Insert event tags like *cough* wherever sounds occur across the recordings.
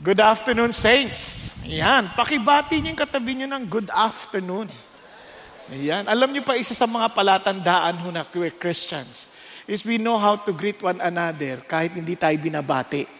Good afternoon, saints. Ayan, pakibati niyo yung katabi niyo ng good afternoon. Ayan, alam niyo pa isa sa mga palatandaan ho na we're Christians is we know how to greet one another kahit hindi tayo binabati.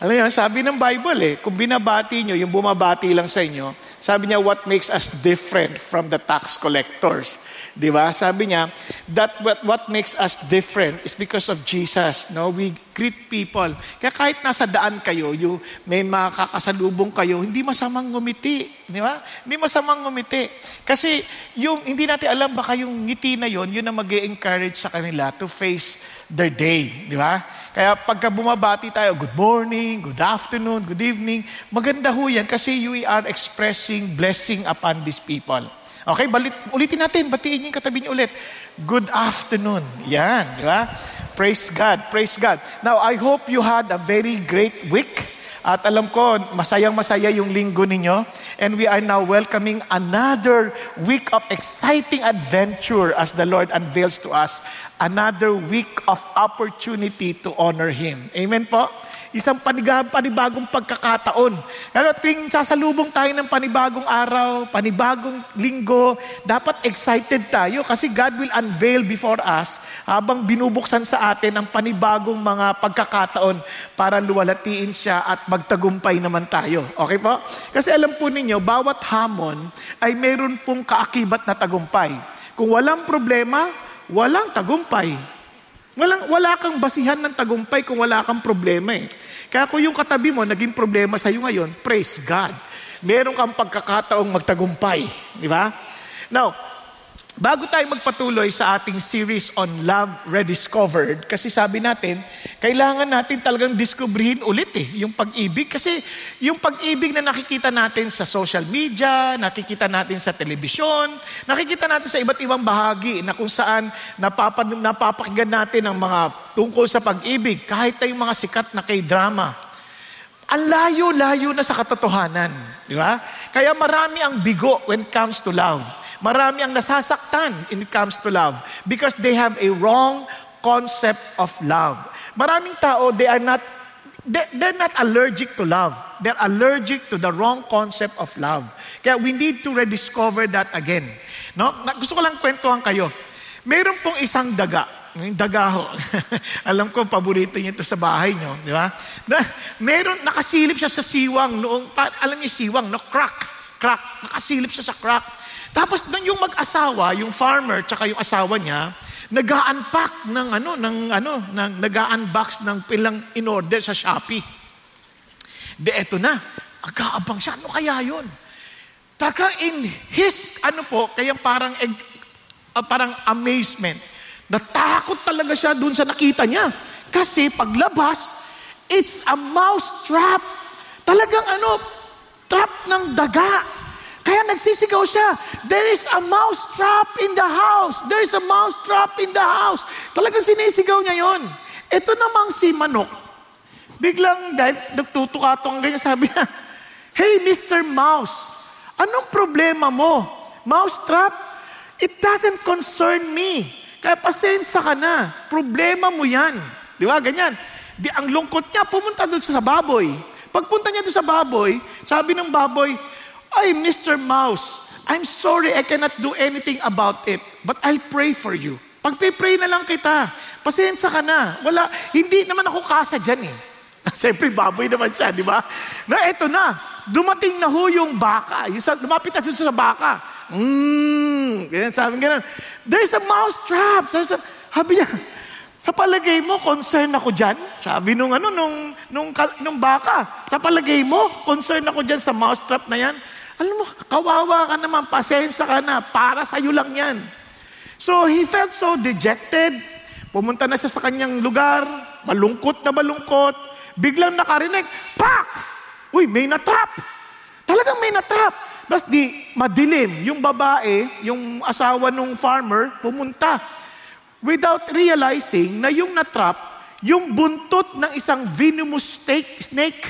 Alam niyo, sabi ng Bible eh, kung binabati niyo, yung bumabati lang sa inyo, sabi niya, what makes us different from the tax collectors? Di ba? Sabi niya, that what, what makes us different is because of Jesus. No? We greet people. Kaya kahit nasa daan kayo, you, may makakasalubong kayo, hindi masamang ngumiti. Di ba? Hindi masamang ngumiti. Kasi yung, hindi natin alam, baka yung ngiti na yon yun na mag encourage sa kanila to face their day. Di ba? Kaya pagka bumabati tayo, good morning, good afternoon, good evening, maganda ho yan kasi you are expressing blessing upon these people. Okay, balit, ulitin natin, batiin yung katabi niyo ulit. Good afternoon. Yan, di ba? Praise God, praise God. Now, I hope you had a very great week. At alam ko, masayang-masaya yung linggo ninyo. And we are now welcoming another week of exciting adventure as the Lord unveils to us another week of opportunity to honor Him. Amen po? Isang panigab, panibagong pagkakataon. Kaya tuwing sasalubong tayo ng panibagong araw, panibagong linggo, dapat excited tayo kasi God will unveil before us habang binubuksan sa atin ang panibagong mga pagkakataon para luwalatiin siya at magtagumpay naman tayo. Okay po? Kasi alam po ninyo, bawat hamon ay mayroon pong kaakibat na tagumpay. Kung walang problema, walang tagumpay. Walang, wala kang basihan ng tagumpay kung wala kang problema eh. Kaya kung yung katabi mo naging problema sa iyo ngayon, praise God. Meron kang pagkakataong magtagumpay. Di ba? Now, Bago tayo magpatuloy sa ating series on Love Rediscovered, kasi sabi natin, kailangan natin talagang diskubrihin ulit eh, yung pag-ibig. Kasi yung pag-ibig na nakikita natin sa social media, nakikita natin sa telebisyon, nakikita natin sa iba't ibang bahagi na kung saan napapad, napapakinggan natin ang mga tungkol sa pag-ibig, kahit na yung mga sikat na k-drama. Ang layo-layo na sa katotohanan. Di ba? Kaya marami ang bigo when it comes to love. Marami ang nasasaktan in it comes to love because they have a wrong concept of love. Maraming tao, they are not they're not allergic to love. They're allergic to the wrong concept of love. Kaya we need to rediscover that again. No? Gusto ko lang kwentuhan kayo. Meron pong isang daga. Yung dagaho. *laughs* Alam ko, paborito niyo ito sa bahay niyo. Di ba? Na, meron, nakasilip siya sa siwang noong, alam niyo siwang, no? Crack. Crack. Nakasilip siya sa crack. Tapos nang yung mag-asawa, yung farmer tsaka yung asawa niya, nag-unpack ng ano, ng ano, ng nag-unbox ng pilang in order sa Shopee. De eto na, agaabang siya. Ano kaya 'yon? Taka in his ano po, kaya parang uh, parang amazement. Natakot talaga siya dun sa nakita niya. Kasi paglabas, it's a mouse trap. Talagang ano, trap ng daga. Kaya nagsisigaw siya, there is a mouse trap in the house. There is a mouse trap in the house. Talagang sinisigaw niya yon. Ito namang si Manok. Biglang dahil nagtutukatong ganyan, sabi niya, Hey, Mr. Mouse, anong problema mo? Mouse trap? It doesn't concern me. Kaya pasensya ka na. Problema mo yan. Di ba? Ganyan. Di, ang lungkot niya, pumunta doon sa baboy. Pagpunta niya doon sa baboy, sabi ng baboy, Ay, Mr. Mouse, I'm sorry I cannot do anything about it, but I'll pray for you. Pagpipray na lang kita. Pasensya ka na. Wala, hindi naman ako kasa dyan eh. *laughs* Siyempre, baboy naman siya, di ba? Na eto na, dumating na ho yung baka. Yung sa, lumapit na sa baka. Mmm, ganyan, sabi ganyan. There's a mouse trap. Sabi, sabi niya, sa palagay mo, concern ako dyan? Sabi nung ano, nung, nung, nung baka. Sa palagay mo, concern ako dyan sa mouse trap na yan? Alam mo, kawawa ka naman, pasensya ka na, para sa'yo lang yan. So he felt so dejected. Pumunta na siya sa kanyang lugar, malungkot na malungkot. Biglang nakarinig, pak! Uy, may natrap! Talagang may natrap. Tapos di, madilim. Yung babae, yung asawa ng farmer, pumunta. Without realizing na yung natrap, yung buntot ng isang venomous snake.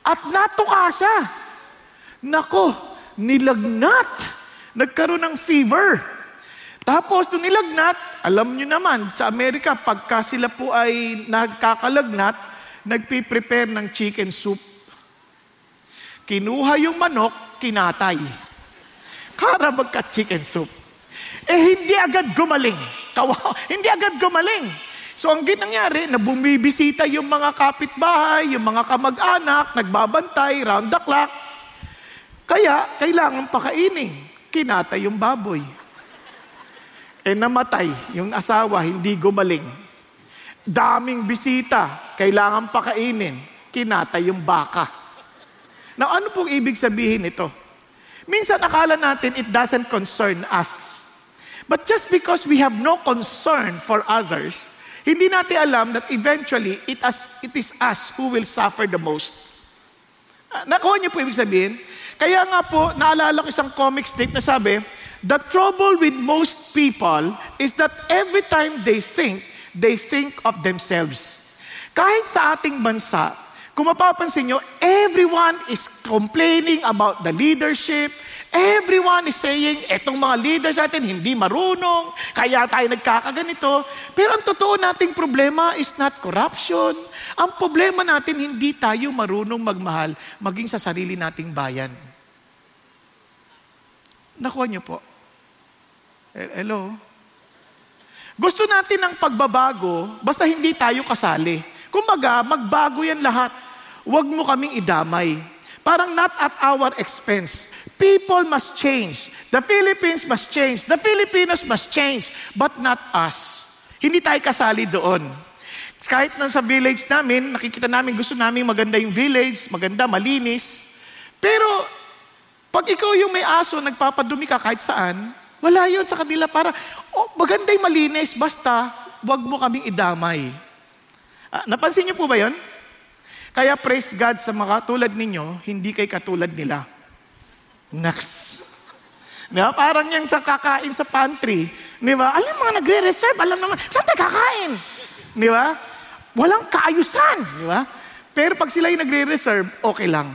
At natuka siya. Nako, nilagnat. Nagkaroon ng fever. Tapos, nung nilagnat, alam nyo naman, sa Amerika, pagka sila po ay nagkakalagnat, nagpiprepare ng chicken soup. kinuha yung manok, kinatay. Para magka-chicken soup. Eh, hindi agad gumaling. Kawawa, *laughs* hindi agad gumaling. So, ang ginangyari, na bumibisita yung mga kapitbahay, yung mga kamag-anak, nagbabantay, round the clock. Kaya, kailangan pakainin. Kinatay yung baboy. Eh, namatay yung asawa, hindi gumaling. Daming bisita, kailangan pakainin. Kinatay yung baka. Now, ano pong ibig sabihin ito? Minsan akala natin it doesn't concern us. But just because we have no concern for others, hindi natin alam that eventually it, as, it is us who will suffer the most. Uh, nakuha niyo po ibig sabihin? Kaya nga po, naalala ko isang comic strip na sabi, the trouble with most people is that every time they think, they think of themselves. Kahit sa ating bansa, kung mapapansin nyo, everyone is complaining about the leadership. Everyone is saying, etong mga leaders natin hindi marunong, kaya tayo nagkakaganito. Pero ang totoo nating problema is not corruption. Ang problema natin, hindi tayo marunong magmahal, maging sa sarili nating bayan. Nakuha niyo po. Hello? Gusto natin ng pagbabago, basta hindi tayo kasali. Kumaga, magbago yan lahat huwag mo kaming idamay. Parang not at our expense. People must change. The Philippines must change. The Filipinos must change. But not us. Hindi tayo kasali doon. Kahit na sa village namin, nakikita namin, gusto namin maganda yung village, maganda, malinis. Pero, pag ikaw yung may aso, nagpapadumi ka kahit saan, wala yun sa kanila para, oh, maganda yung malinis, basta, wag mo kaming idamay. Ah, napansin niyo po ba yun? Kaya praise God sa mga tulad ninyo, hindi kay katulad nila. Next. Diba? Parang yan sa kakain sa pantry. Di ba? Alam mga nagre-reserve, alam naman, saan tayo kakain? Di ba? Walang kaayusan. Di ba? Pero pag sila yung nagre-reserve, okay lang.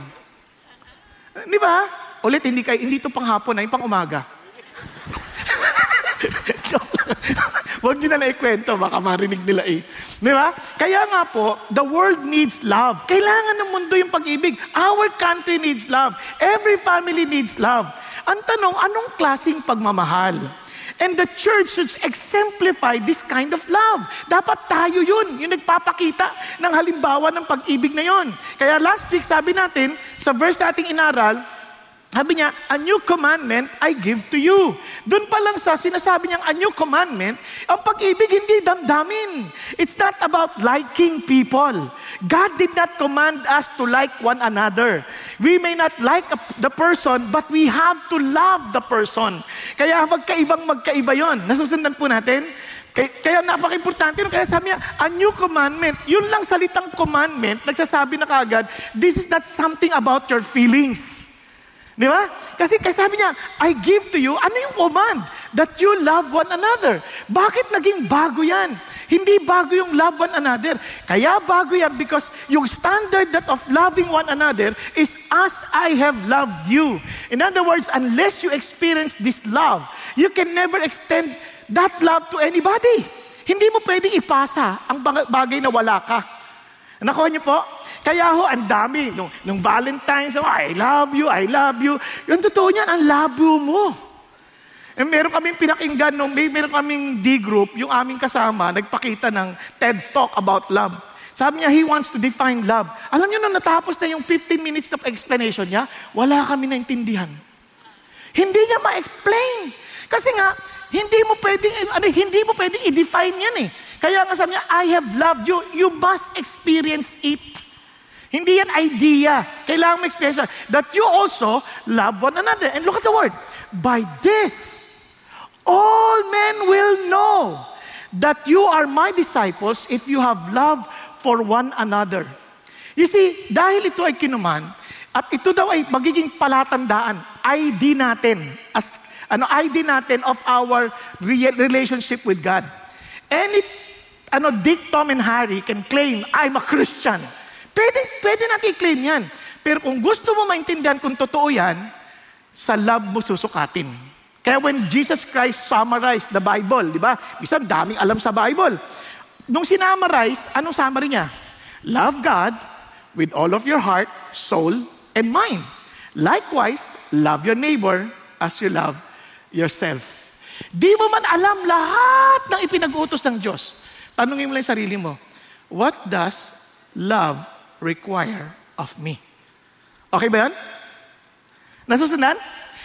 Di ba? Ulit, hindi, kayo, hindi ito pang hapon, ay pang umaga. *laughs* *laughs* Huwag nyo na naikwento, baka marinig nila eh. Di ba? Kaya nga po, the world needs love. Kailangan ng mundo yung pag-ibig. Our country needs love. Every family needs love. Ang tanong, anong klaseng pagmamahal? And the church should exemplify this kind of love. Dapat tayo yun, yung nagpapakita ng halimbawa ng pag-ibig na yun. Kaya last week, sabi natin, sa verse nating inaral, sabi niya, a new commandment I give to you. Doon pa lang sa sinasabi niyang a new commandment, ang pag-ibig hindi damdamin. It's not about liking people. God did not command us to like one another. We may not like the person, but we have to love the person. Kaya magkaibang magkaiba yon. Nasusundan po natin? Kaya, kaya napaka-importante. Kaya sabi niya, a new commandment. Yun lang salitang commandment, nagsasabi na kagad, this is not something about your feelings. Di ba? Kasi, kasi sabi niya, I give to you, ano yung command? That you love one another. Bakit naging bago yan? Hindi bago yung love one another. Kaya bago yan because yung standard that of loving one another is as I have loved you. In other words, unless you experience this love, you can never extend that love to anybody. Hindi mo pwedeng ipasa ang bagay na wala ka. Nakuha niyo po? Kaya ho, ang dami. Nung, nung Valentine's, oh, I love you, I love you. Yung totoo niyan, ang labo mo. Eh, meron kaming pinakinggan, nung, may, meron kaming D-group, yung aming kasama, nagpakita ng TED Talk about love. Sabi niya, he wants to define love. Alam niyo, nung natapos na yung 15 minutes of explanation niya, wala kami naintindihan. Hindi niya ma-explain. Kasi nga, hindi mo pwedeng, ano, hindi mo pwedeng i-define yan eh. Kaya nga sabi niya, I have loved you. You must experience it. Hindi yan idea. Kailangan mo experience that you also love one another. And look at the word. By this, all men will know that you are my disciples if you have love for one another. You see, dahil ito ay kinuman, at ito daw ay magiging palatandaan, ID natin, as ano ID natin of our relationship with God. Any ano, Dick, Tom, and Harry can claim, I'm a Christian. Pwede, pwede natin i-claim yan. Pero kung gusto mo maintindihan kung totoo yan, sa love mo susukatin. Kaya when Jesus Christ summarized the Bible, di ba? Bisa daming alam sa Bible. Nung sinamarize, anong summary niya? Love God with all of your heart, soul, and mind. Likewise, love your neighbor as you love yourself. Di mo man alam lahat ng ipinag-utos ng Diyos. Tanungin mo lang sarili mo, what does love require of me? Okay ba yan? Nasusundan?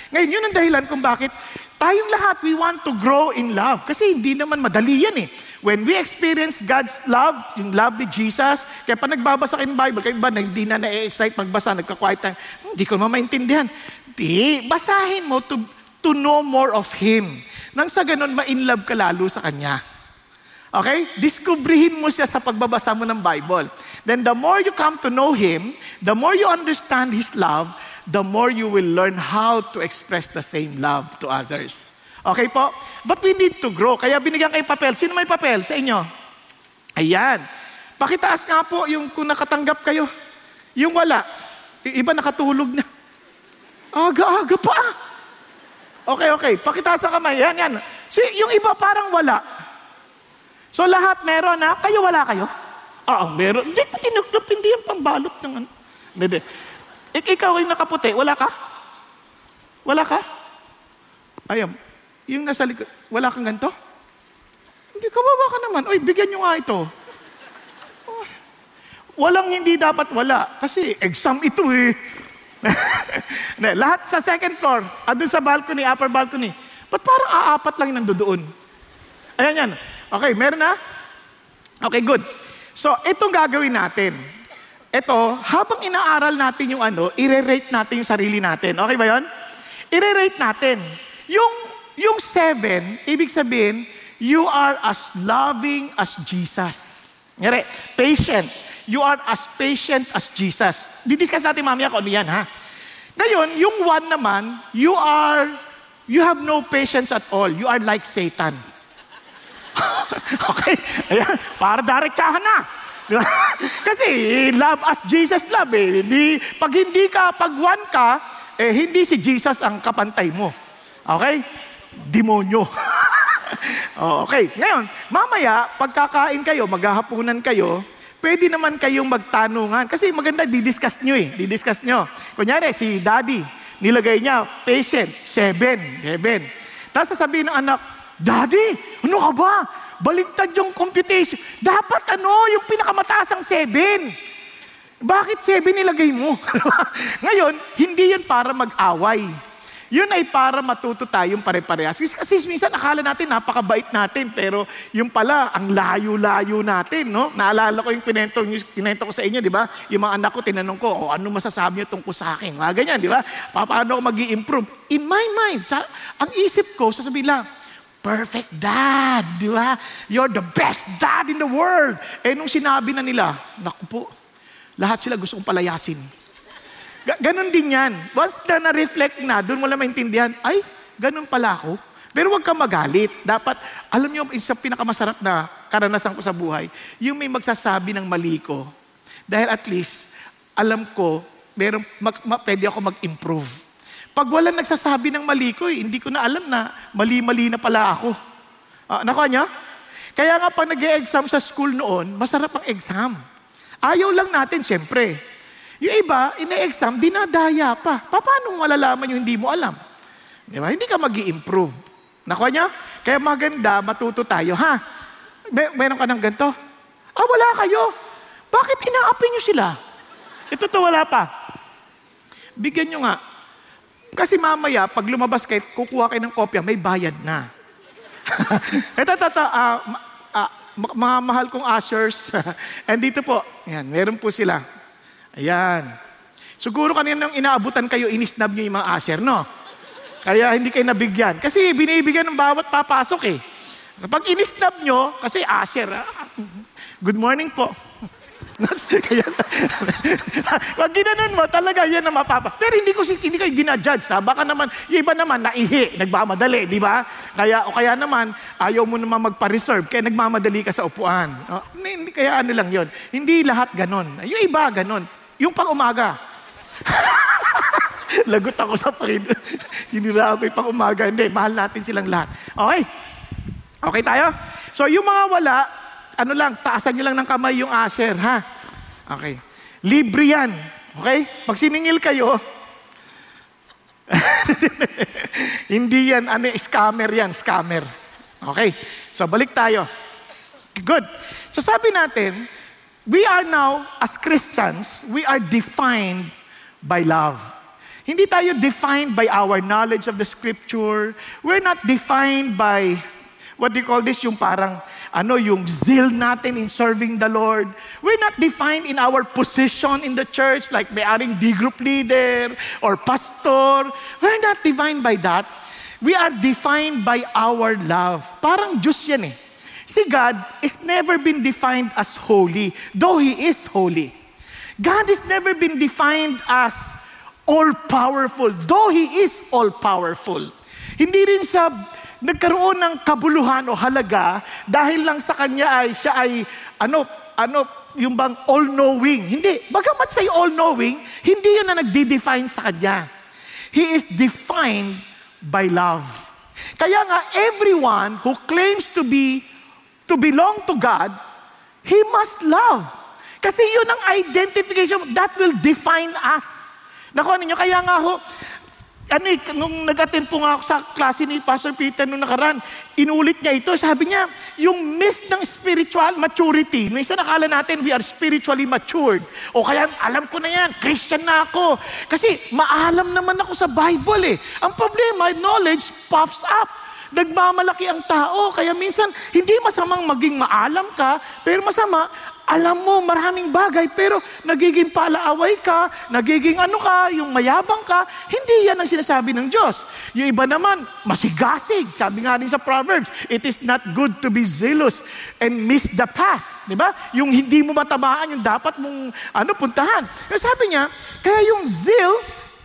Ngayon, yun ang dahilan kung bakit tayong lahat, we want to grow in love. Kasi hindi naman madali yan eh. When we experience God's love, yung love ni Jesus, kaya pa nagbabasa kayo ng Bible, kayo ba na hindi na na-excite magbasa, nagka-quiet time, hindi ko naman maintindihan. Di, basahin mo to, to know more of Him. Nang sa ganun, ma-inlove ka lalo sa Kanya. Okay? Diskubrihin mo siya sa pagbabasa mo ng Bible. Then the more you come to know Him, the more you understand His love, the more you will learn how to express the same love to others. Okay po? But we need to grow. Kaya binigyan kayo papel. Sino may papel sa inyo? Ayan. Pakitaas nga po yung kung nakatanggap kayo. Yung wala. Iba nakatulog na. Aga-aga pa. Okay, okay. Pakitaas ang kamay. Yan, yan. Si, yung iba parang wala. So lahat meron na. Kayo wala kayo? Oo, meron. Hindi tinuklop. Hindi yung pambalot ng ano. Hindi, Ik- ikaw yung nakaputi, wala ka? Wala ka? Ayun, yung nasa likod, wala kang ganito? Hindi, kawawa ka naman. Oy, bigyan nyo nga ito. Oh, walang hindi dapat wala. Kasi exam ito eh. Lahat sa second floor, andun sa balcony, upper balcony. Ba't parang aapat lang nandoon? Ayan yan. Okay, meron na? Okay, good. So, itong gagawin natin. Ito, habang inaaral natin yung ano, i-rate natin yung sarili natin. Okay ba yon? I-rate natin. Yung, yung seven, ibig sabihin, you are as loving as Jesus. Ngari, patient. You are as patient as Jesus. Didiscuss natin mamaya kung ano yan, ha? Ngayon, yung one naman, you are, you have no patience at all. You are like Satan. *laughs* okay? Ayan, para direktsahan na. *laughs* Kasi love as Jesus love eh. Hindi, pag hindi ka, pag one ka, eh hindi si Jesus ang kapantay mo. Okay? Demonyo. *laughs* okay, ngayon, mamaya, pagkakain kayo, maghahapunan kayo, pwede naman kayong magtanungan. Kasi maganda, didiscuss nyo eh. Didiscuss nyo. Kunyari, si daddy, nilagay niya, patient, seven, seven. Tapos sasabihin ng anak, Daddy, ano ka ba? Baligtad yung computation. Dapat ano, yung pinakamataas ang 7. Bakit 7 nilagay mo? *laughs* Ngayon, hindi yun para mag-away. Yun ay para matuto tayong pare-parehas. Kasi, minsan akala natin napakabait natin, pero yung pala, ang layo-layo natin, no? Naalala ko yung kinento, yung kinento ko sa inyo, di ba? Yung mga anak ko, tinanong ko, oh, ano masasabi niyo tungkol sa akin? Mga ganyan, di ba? Paano ako mag improve In my mind, sa, ang isip ko, sasabihin lang, Perfect dad, di ba? You're the best dad in the world. Eh nung sinabi na nila, naku po, lahat sila gustong palayasin. Ga- ganon din yan. Once na na-reflect na, doon mo lang maintindihan, ay, ganon pala ako. Pero huwag kang magalit. Dapat, alam niyo, isa pinakamasarap na karanasan ko sa buhay, yung may magsasabi ng mali ko. Dahil at least, alam ko, meron, mag, mag, pwede ako mag-improve. Pag walang nagsasabi ng mali ko, eh, hindi ko na alam na mali-mali na pala ako. Ah, nakuha niya? Kaya nga pag nag exam sa school noon, masarap ang exam. Ayaw lang natin, siyempre. Yung iba, ina-exam, dinadaya pa. Paano malalaman yung hindi mo alam? Di? Hindi ka mag improve Nakuha niya? Kaya maganda, matuto tayo, ha? May, meron ka ng ganito? Ah, wala kayo. Bakit inaapi niyo sila? Ito to, wala pa. Bigyan niyo nga. Kasi mamaya, pag lumabas kayo, kukuha kayo ng kopya, may bayad na. ito, ito, ito. Uh, uh, mga mahal kong ushers. *laughs* And dito po, yan, meron po sila. Ayan. Siguro kanina nung inaabutan kayo, inisnab nyo yung mga usher, no? Kaya hindi kayo nabigyan. Kasi binibigyan ng bawat papasok eh. Kapag inisnab nyo, kasi usher, ah, good morning po. *laughs* Kaya, pag ginanon mo, talaga yan ang mapapa. Pero hindi ko hindi kayo ginajudge, ha? Baka naman, yung iba naman, naihi, nagmamadali, di ba? Kaya, o kaya naman, ayaw mo naman magpa-reserve, kaya nagmamadali ka sa upuan. O, hindi, kaya ano lang yon Hindi lahat ganon. Yung iba, ganon. Yung pang umaga. *laughs* Lagot ako sa Panginoon. *laughs* Hiniraan ko yung pang umaga. Hindi, mahal natin silang lahat. Okay? Okay tayo? So, yung mga wala, ano lang, taasan nyo lang ng kamay yung aser, ha? Okay. Libre yan. Okay? Pag siningil kayo, *laughs* Hindi yan, ano, scammer yan, scammer. Okay, so balik tayo. Good. So sabi natin, we are now, as Christians, we are defined by love. Hindi tayo defined by our knowledge of the scripture. We're not defined by what do you call this? Yung parang, ano, yung zeal natin in serving the Lord. We're not defined in our position in the church, like may aring D group leader or pastor. We're not defined by that. We are defined by our love. Parang Diyos yan eh. Si God is never been defined as holy, though He is holy. God has never been defined as all-powerful, though He is all-powerful. Hindi rin siya nagkaroon ng kabuluhan o halaga dahil lang sa kanya ay siya ay ano, ano, yung bang all-knowing. Hindi. Bagamat siya all-knowing, hindi yun na nagde-define sa kanya. He is defined by love. Kaya nga, everyone who claims to be, to belong to God, he must love. Kasi yun ang identification that will define us. Nakuha ninyo, kaya nga ho, ano eh, nung nag-attend po nga ako sa klase ni Pastor Peter nung nakaraan, inulit niya ito. Sabi niya, yung myth ng spiritual maturity, minsan nakala natin we are spiritually matured. O kaya, alam ko na yan, Christian na ako. Kasi maalam naman ako sa Bible eh. Ang problema, knowledge puffs up. Nagmamalaki ang tao. Kaya minsan, hindi masamang maging maalam ka, pero masama, alam mo maraming bagay, pero nagiging palaaway ka, nagiging ano ka, yung mayabang ka, hindi yan ang sinasabi ng Diyos. Yung iba naman, masigasig. Sabi nga din sa Proverbs, it is not good to be zealous and miss the path. Di ba? Yung hindi mo matamaan, yung dapat mong ano, puntahan. Kaya sabi niya, kaya yung zeal,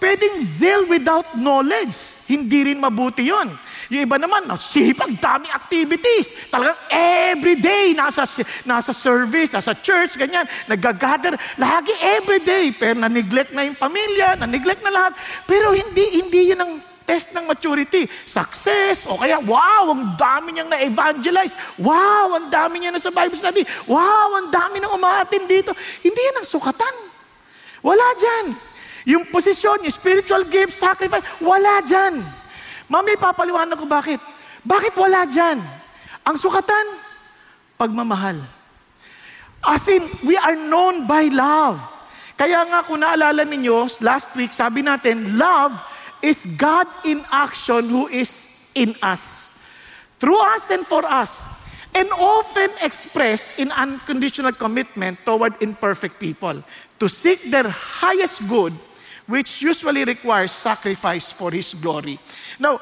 pwedeng zeal without knowledge. Hindi rin mabuti yon. Yung iba naman, sipag, dami activities. Talagang everyday, nasa, nasa service, nasa church, ganyan. Nag-gather, lagi everyday. Pero na-neglect na yung pamilya, na-neglect na lahat. Pero hindi, hindi yun ang test ng maturity. Success, o kaya, wow, ang dami niyang na-evangelize. Wow, ang dami niya na sa Bible study. Wow, ang dami nang umaatin dito. Hindi yan ang sukatan. Wala dyan. Yung posisyon, yung spiritual gift, sacrifice, wala dyan. Mami, papaliwanag ko bakit. Bakit wala dyan? Ang sukatan, pagmamahal. As in, we are known by love. Kaya nga kung naalala ninyo, last week sabi natin, love is God in action who is in us. Through us and for us. And often expressed in unconditional commitment toward imperfect people to seek their highest good which usually requires sacrifice for His glory. Now,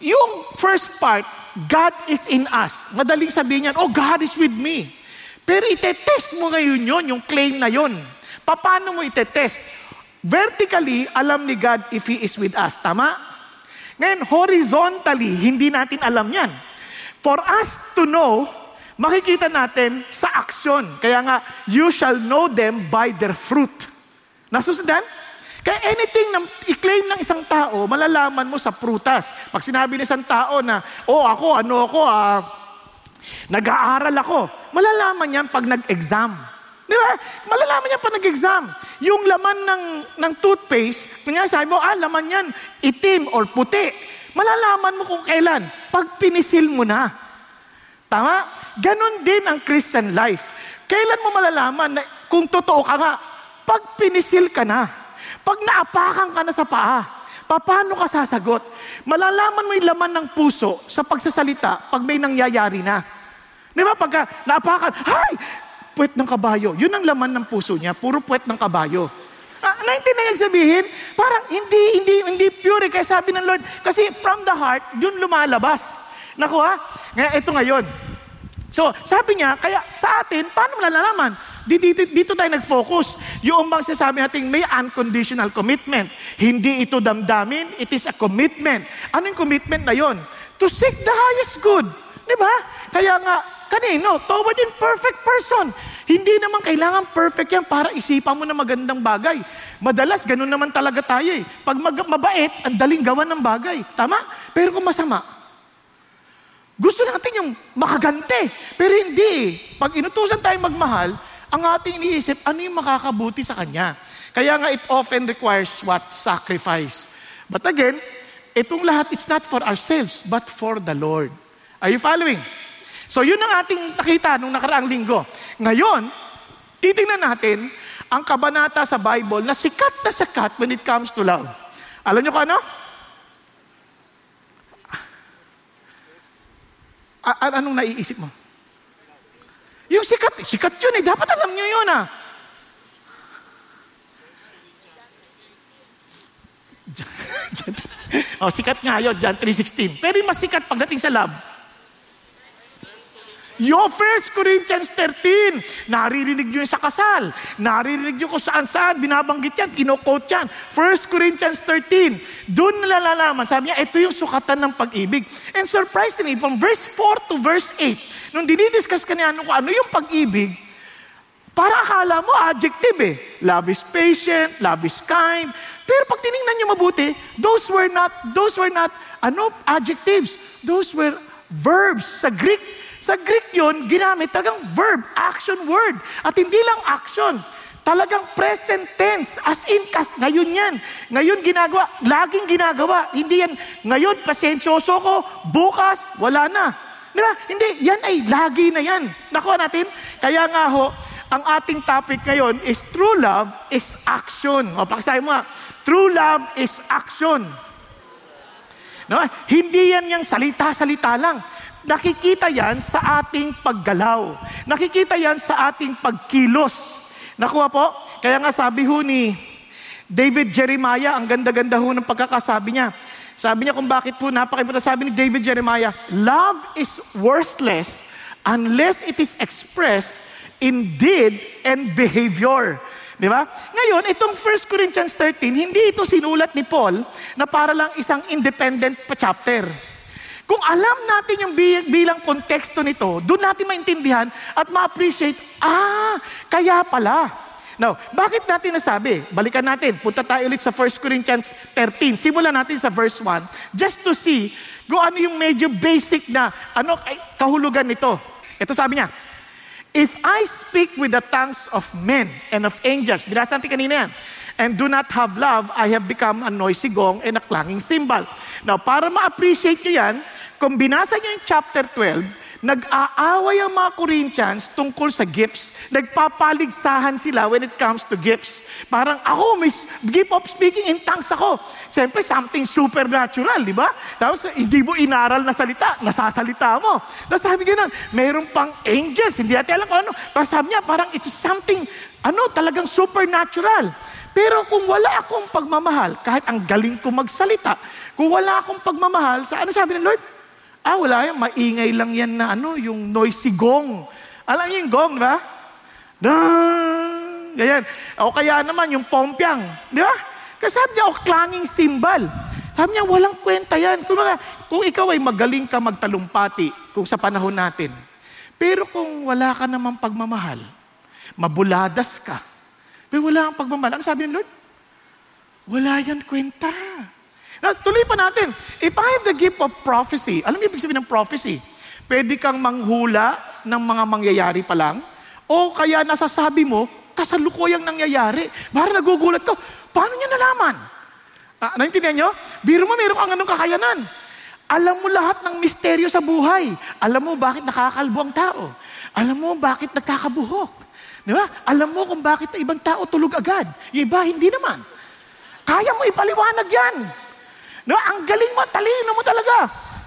yung first part, God is in us. Madaling sabihin yan, oh, God is with me. Pero itetest mo ngayon yon yung claim na yon. Paano mo itetest? Vertically, alam ni God if He is with us. Tama? Ngayon, horizontally, hindi natin alam yan. For us to know, makikita natin sa aksyon. Kaya nga, you shall know them by their fruit. Nasusundan? Kaya anything na i-claim ng isang tao, malalaman mo sa prutas. Pag sinabi ng isang tao na, oh ako, ano ako, ah, nag-aaral ako, malalaman yan pag nag-exam. Di ba? Malalaman niya pag nag-exam. Yung laman ng, ng toothpaste, kanya sabi mo, ah, laman yan, itim or puti. Malalaman mo kung kailan. Pag pinisil mo na. Tama? Ganon din ang Christian life. Kailan mo malalaman na kung totoo ka nga? Pag pinisil ka na. Pag naapakan ka na sa paa, paano ka sasagot? Malalaman mo yung laman ng puso sa pagsasalita pag may nangyayari na. Di ba? Pagka naapakan, hay! Puwet ng kabayo. Yun ang laman ng puso niya. Puro puwet ng kabayo. Ah, naintindihan sabihin, parang hindi, hindi, hindi pure. Kaya sabi ng Lord, kasi from the heart, yun lumalabas. Naku ha? Ngayon, ito ngayon. So, sabi niya, kaya sa atin, paano malalaman? Dito, dito, tayo nag-focus. Yung bang sasabi natin, may unconditional commitment. Hindi ito damdamin, it is a commitment. Ano yung commitment na yon? To seek the highest good. Di ba? Kaya nga, kanino? Toward in perfect person. Hindi naman kailangan perfect yan para isipan mo na magandang bagay. Madalas, ganun naman talaga tayo eh. Pag mag- mabait, ang daling gawan ng bagay. Tama? Pero kung masama, gusto natin yung makagante. Pero hindi. Pag inutusan tayong magmahal, ang ating iniisip, ano yung makakabuti sa Kanya? Kaya nga it often requires what? Sacrifice. But again, itong lahat, it's not for ourselves, but for the Lord. Are you following? So yun ang ating nakita nung nakaraang linggo. Ngayon, titingnan natin ang kabanata sa Bible na sikat na sikat when it comes to love. Alam niyo kung ano? A- anong naiisip mo? Yung sikat, sikat yun eh. Dapat alam niyo yun ah. *laughs* oh, sikat nga yun, John 3.16. Pero mas sikat pagdating sa love. Yo, 1 Corinthians 13. Naririnig nyo sa kasal. Naririnig nyo kung saan-saan. Binabanggit yan, kinokot yan. 1 Corinthians 13. Doon nalalaman. Sabi niya, ito yung sukatan ng pag-ibig. And surprisingly, from verse 4 to verse 8, nung dinidiscuss ka niya ano, ano yung pag-ibig, para akala mo adjective eh. Love is patient, love is kind. Pero pag tiningnan niyo mabuti, those were not, those were not, ano, adjectives. Those were verbs. Sa Greek, sa Greek yun, ginamit talagang verb, action word. At hindi lang action, talagang present tense, as in, kas, ngayon yan. Ngayon ginagawa, laging ginagawa. Hindi yan, ngayon, pasensyoso ko, bukas, wala na. Di ba? Hindi, yan ay lagi na yan. Nakuha natin? Kaya nga ho, ang ating topic ngayon is true love is action. O, pakisabi mo nga, true love is action. No? Hindi yan yung salita-salita lang. Nakikita yan sa ating paggalaw. Nakikita yan sa ating pagkilos. Nakuha po? Kaya nga sabi ho ni David Jeremiah, ang ganda-ganda ho ng pagkakasabi niya. Sabi niya kung bakit po napakimota. Sabi ni David Jeremiah, Love is worthless unless it is expressed in deed and behavior. Di ba? Ngayon, itong 1 Corinthians 13, hindi ito sinulat ni Paul na para lang isang independent chapter. Kung alam natin yung bilang konteksto nito, doon natin maintindihan at ma-appreciate, ah, kaya pala. Now, bakit natin nasabi? Balikan natin. Punta tayo ulit sa 1 Corinthians 13. Simulan natin sa verse 1 just to see kung ano yung medyo basic na ano kahulugan nito. Ito sabi niya, If I speak with the tongues of men and of angels, binasa natin kanina yan, and do not have love, I have become a noisy gong and a clanging cymbal. Now, para ma-appreciate nyo yan, kung binasa nyo yung chapter 12, nag-aaway ang mga Corinthians tungkol sa gifts. Nagpapaligsahan sila when it comes to gifts. Parang ako, may gift of speaking in tongues ako. Siyempre, something supernatural, di ba? Tapos, hindi mo inaral na salita, nasasalita mo. Tapos sabi ganun, mayroon pang angels, hindi natin alam kung ano. Tapos sabi niya, parang it's something, ano, talagang supernatural. Pero kung wala akong pagmamahal, kahit ang galing ko magsalita, kung wala akong pagmamahal, sa ano sabi ng Lord? Ah, wala yan. Maingay lang yan na ano, yung noisy gong. Alam niyo yung gong, di ba? Dang! Ganyan. O kaya naman yung pompyang. Di ba? Kasi sabi niya, o clanging cymbal. Sabi niya, walang kwenta yan. Kung, mga, kung ikaw ay magaling ka magtalumpati, kung sa panahon natin. Pero kung wala ka namang pagmamahal, mabuladas ka, pero wala kang pagmamahal, ang sabi ng Lord, wala yan kwenta. Now, tuloy pa natin. If I have the gift of prophecy, alam niyo ibig sabihin ng prophecy? Pwede kang manghula ng mga mangyayari pa lang, o kaya nasasabi mo, kasalukuyang nangyayari. Para nagugulat ko, paano niya nalaman? Ah, naintindihan niyo? Biro mo, meron kang anong kakayanan. Alam mo lahat ng misteryo sa buhay. Alam mo bakit nakakalbo ang tao. Alam mo bakit nagkakabuhok. Di ba? Alam mo kung bakit na ibang tao tulog agad. Yung iba, hindi naman. Kaya mo ipaliwanag yan. No, ang galing mo, talino mo talaga.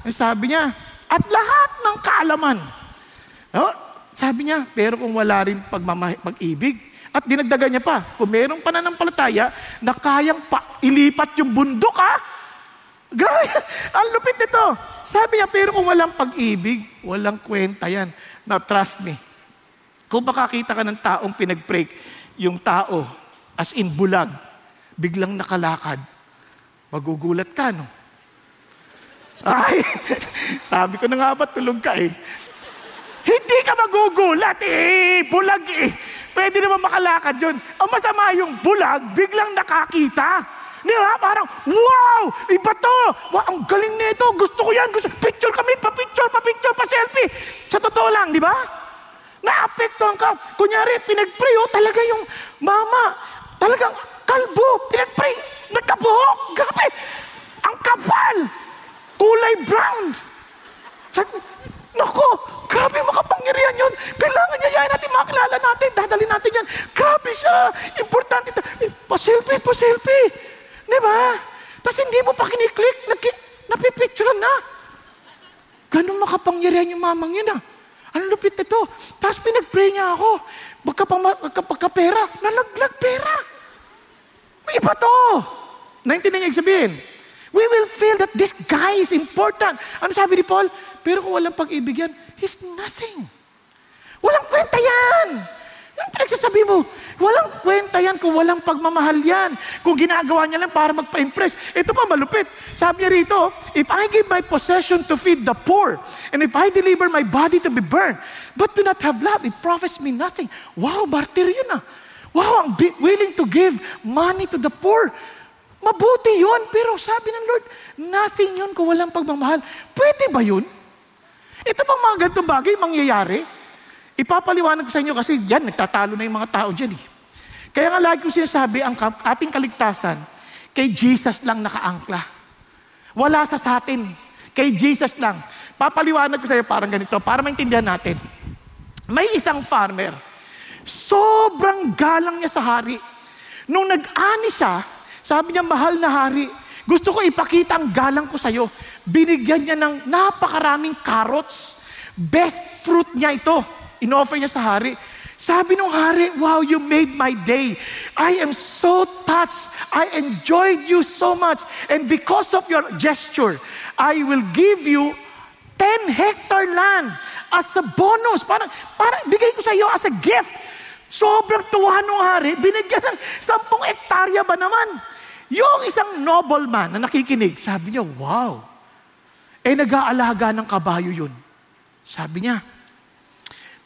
Eh, sabi niya, at lahat ng kaalaman. No, sabi niya, pero kung wala rin pagmamah- pag-ibig, at dinagdagan niya pa, kung mayroong pananampalataya na kayang pa ilipat yung bundok, ha? Grabe, *laughs* ang lupit nito. Sabi niya, pero kung walang pag-ibig, walang kwenta yan. Now, trust me. Kung makakita ka ng taong pinag-break, yung tao, as in bulag, biglang nakalakad, Magugulat ka, no? Ay, *laughs* sabi ko na nga ba, tulog ka eh. Hindi ka magugulat eh, bulag eh. Pwede naman makalakad yun. Ang masama yung bulag, biglang nakakita. Di ba? Parang, wow! Iba to! Wow, ang galing nito! Gusto ko yan! Gusto, picture kami! Pa-picture! Pa-picture! Pa-selfie! Sa totoo lang, di ba? Naapektuhan ka. Kunyari, pinag-pray, oh, talaga yung mama. Talagang kalbo. Pinag-pray. Nagkabuhok. Grabe. kapal! Kulay brown! Sabi ko, grabe makapangyarihan yun. Kailangan niya yayin natin, makilala natin, dadalhin natin yan. Grabe siya, importante. Eh, pa-selfie, pa-selfie. Di ba? Tapos hindi mo pa kiniklik, naki- napipicturean na. Ganun makapangyarihan yung mamang yun ah. Ang lupit nito. Tapos pinag-pray niya ako. Magkapagkapera, nalaglag pera. May iba to. Naintindihan niya sabihin. We will feel that this guy is important. Ano sabi ni Paul? Pero kung walang pag-ibig yan, he's nothing. Walang kwenta yan. Yung pinagsasabi mo, walang kwenta yan kung walang pagmamahal yan. Kung ginagawa niya lang para magpa-impress. Ito pa malupit. Sabi niya rito, if I give my possession to feed the poor, and if I deliver my body to be burned, but do not have love, it profits me nothing. Wow, martyr yun ah. Wow, I'm willing to give money to the poor. Mabuti yun, pero sabi ng Lord, nothing yun kung walang pagmamahal. Pwede ba yun? Ito bang mga ganitong bagay mangyayari? Ipapaliwanag sa inyo kasi yan, nagtatalo na yung mga tao dyan eh. Kaya nga lagi ko sinasabi, ang ating kaligtasan, kay Jesus lang nakaangkla. Wala sa sa atin. Kay Jesus lang. Papaliwanag ko sa iyo parang ganito, para maintindihan natin. May isang farmer, sobrang galang niya sa hari. Nung nag-ani siya, sabi niya, mahal na hari, gusto ko ipakita ang galang ko sa iyo. Binigyan niya ng napakaraming carrots. Best fruit niya ito inoffer niya sa hari. Sabi nung hari, wow, you made my day. I am so touched. I enjoyed you so much. And because of your gesture, I will give you 10 hectare land as a bonus. Parang, parang bigay ko sa iyo as a gift. Sobrang tuwa nung hari, binigyan ng 10 hektarya ba naman? Yung isang nobleman na nakikinig, sabi niya, wow. Eh, nag-aalaga ng kabayo yun. Sabi niya,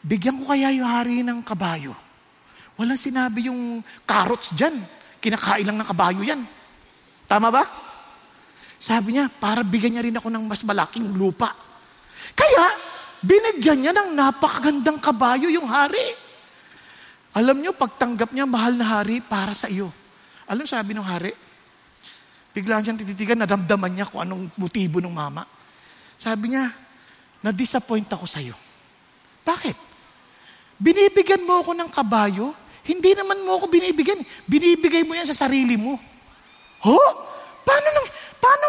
Bigyan ko kaya yung hari ng kabayo. Walang sinabi yung carrots dyan. Kinakain lang ng kabayo yan. Tama ba? Sabi niya, para bigyan niya rin ako ng mas malaking lupa. Kaya, binigyan niya ng napakagandang kabayo yung hari. Alam niyo, pagtanggap niya, mahal na hari para sa iyo. Alam sabi ng hari? Bigla siyang tititigan, nadamdaman niya kung anong motibo ng mama. Sabi niya, na-disappoint ako sa iyo. Bakit? Binibigyan mo ako ng kabayo, hindi naman mo ako binibigyan. Binibigay mo yan sa sarili mo. Ho? Paano nang, paano?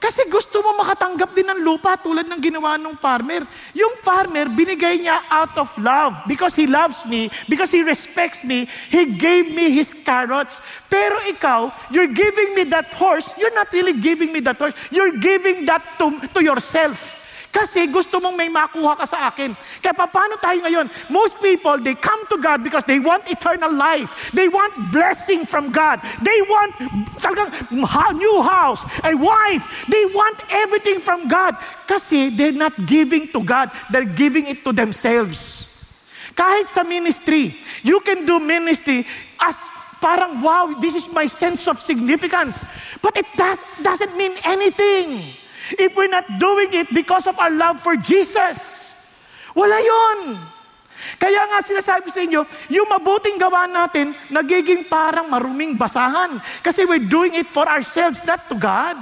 Kasi gusto mo makatanggap din ng lupa tulad ng ginawa ng farmer. Yung farmer, binigay niya out of love. Because he loves me, because he respects me, he gave me his carrots. Pero ikaw, you're giving me that horse, you're not really giving me that horse, you're giving that to, to yourself. Kasi gusto mong may makuha ka sa akin. Kaya paano tayo ngayon? Most people, they come to God because they want eternal life. They want blessing from God. They want talagang new house, a wife. They want everything from God. Kasi they're not giving to God. They're giving it to themselves. Kahit sa ministry, you can do ministry as parang, wow, this is my sense of significance. But it does, doesn't mean anything if we're not doing it because of our love for Jesus. Wala yon. Kaya nga sinasabi sa inyo, yung mabuting gawa natin, nagiging parang maruming basahan. Kasi we're doing it for ourselves, not to God.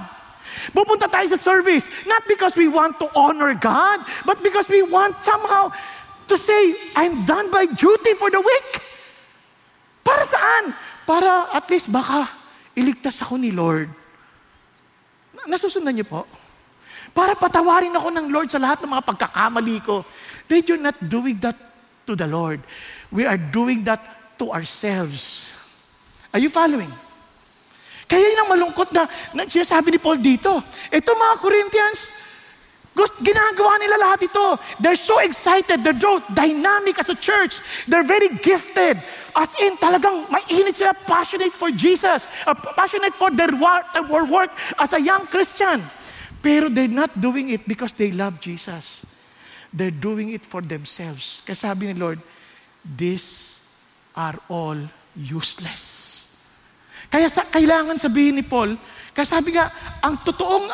Pupunta tayo sa service, not because we want to honor God, but because we want somehow to say, I'm done by duty for the week. Para saan? Para at least baka iligtas ako ni Lord. Nasusundan niyo po? Para patawarin ako ng Lord sa lahat ng mga pagkakamali ko. That you're not doing that to the Lord. We are doing that to ourselves. Are you following? Kaya yun ang malungkot na, na sinasabi ni Paul dito. Ito mga Corinthians, gusto, ginagawa nila lahat ito. They're so excited. They're so dynamic as a church. They're very gifted. As in, talagang mainit sila, passionate for Jesus. Uh, passionate for their work, their work as a young Christian. Pero they're not doing it because they love Jesus. They're doing it for themselves. Kasi sabi ni Lord, these are all useless. Kaya sa, kailangan sabihin ni Paul, kasi sabi nga, ang totoong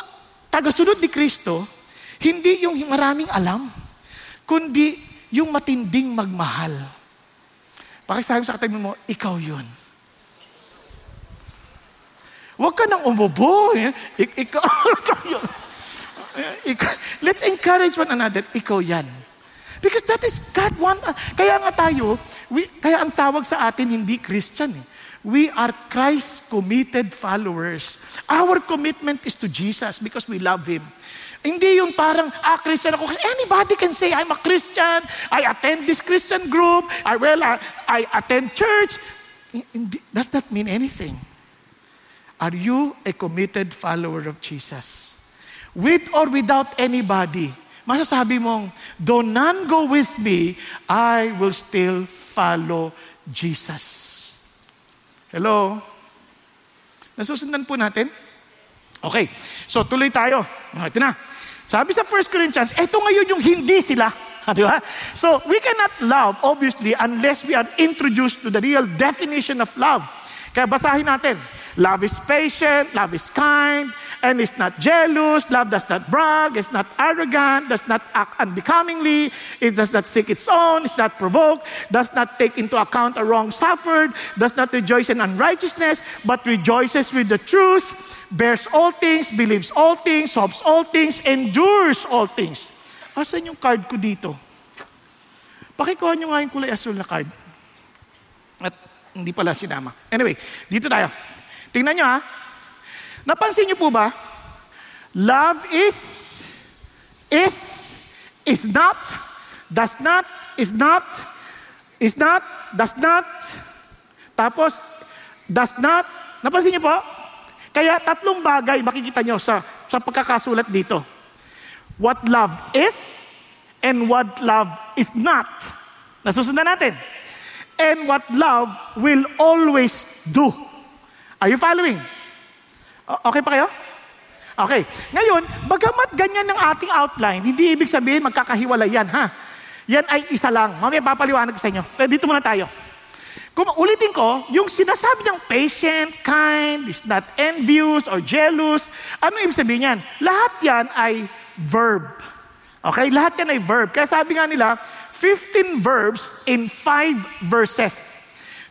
tagasunod ni Kristo, hindi yung maraming alam, kundi yung matinding magmahal. Pakisabi sa katabi mo, ikaw yun. Huwag ka nang umubo. Ik- ikaw, *laughs* ikaw, let's encourage one another. Ikaw yan. Because that is God want. Kaya nga tayo, we, kaya ang tawag sa atin hindi Christian eh. We are Christ-committed followers. Our commitment is to Jesus because we love Him. Hindi yung parang, ah, Christian ako. Anybody can say, I'm a Christian. I attend this Christian group. I, well, I, I attend church. Does that mean anything? Are you a committed follower of Jesus? With or without anybody, masasabi mong, though none go with me, I will still follow Jesus. Hello? Nasusundan po natin? Okay. So, tuloy tayo. Oh, ito na. Sabi sa 1 Corinthians, ito ngayon yung hindi sila. *laughs* So, we cannot love, obviously, unless we are introduced to the real definition of love. Kaya basahin natin. Love is patient, love is kind, and is not jealous. Love does not brag, is not arrogant, does not act unbecomingly, it does not seek its own, is not provoked, does not take into account a wrong suffered, does not rejoice in unrighteousness, but rejoices with the truth, bears all things, believes all things, hopes all things, endures all things. Asan yung card ko dito? Pakikuha nyo nga yung kulay asul na card. Hindi pala sinama. Anyway, dito tayo. Tingnan nyo ha. Napansin nyo po ba? Love is, is, is not, does not, is not, is not, does not, tapos, does not, napansin nyo po? Kaya tatlong bagay makikita nyo sa, sa pagkakasulat dito. What love is and what love is not. Nasusundan natin and what love will always do. Are you following? Okay pa kayo? Okay. Ngayon, bagamat ganyan ng ating outline, hindi ibig sabihin magkakahiwalay yan, ha? Yan ay isa lang. Mamaya papaliwanag sa inyo. Pero dito muna tayo. Kung ulitin ko, yung sinasabi niyang patient, kind, is not envious or jealous, ano ibig sabihin yan? Lahat yan ay verb. Okay? Lahat yan ay verb. Kaya sabi nga nila, 15 verbs in 5 verses.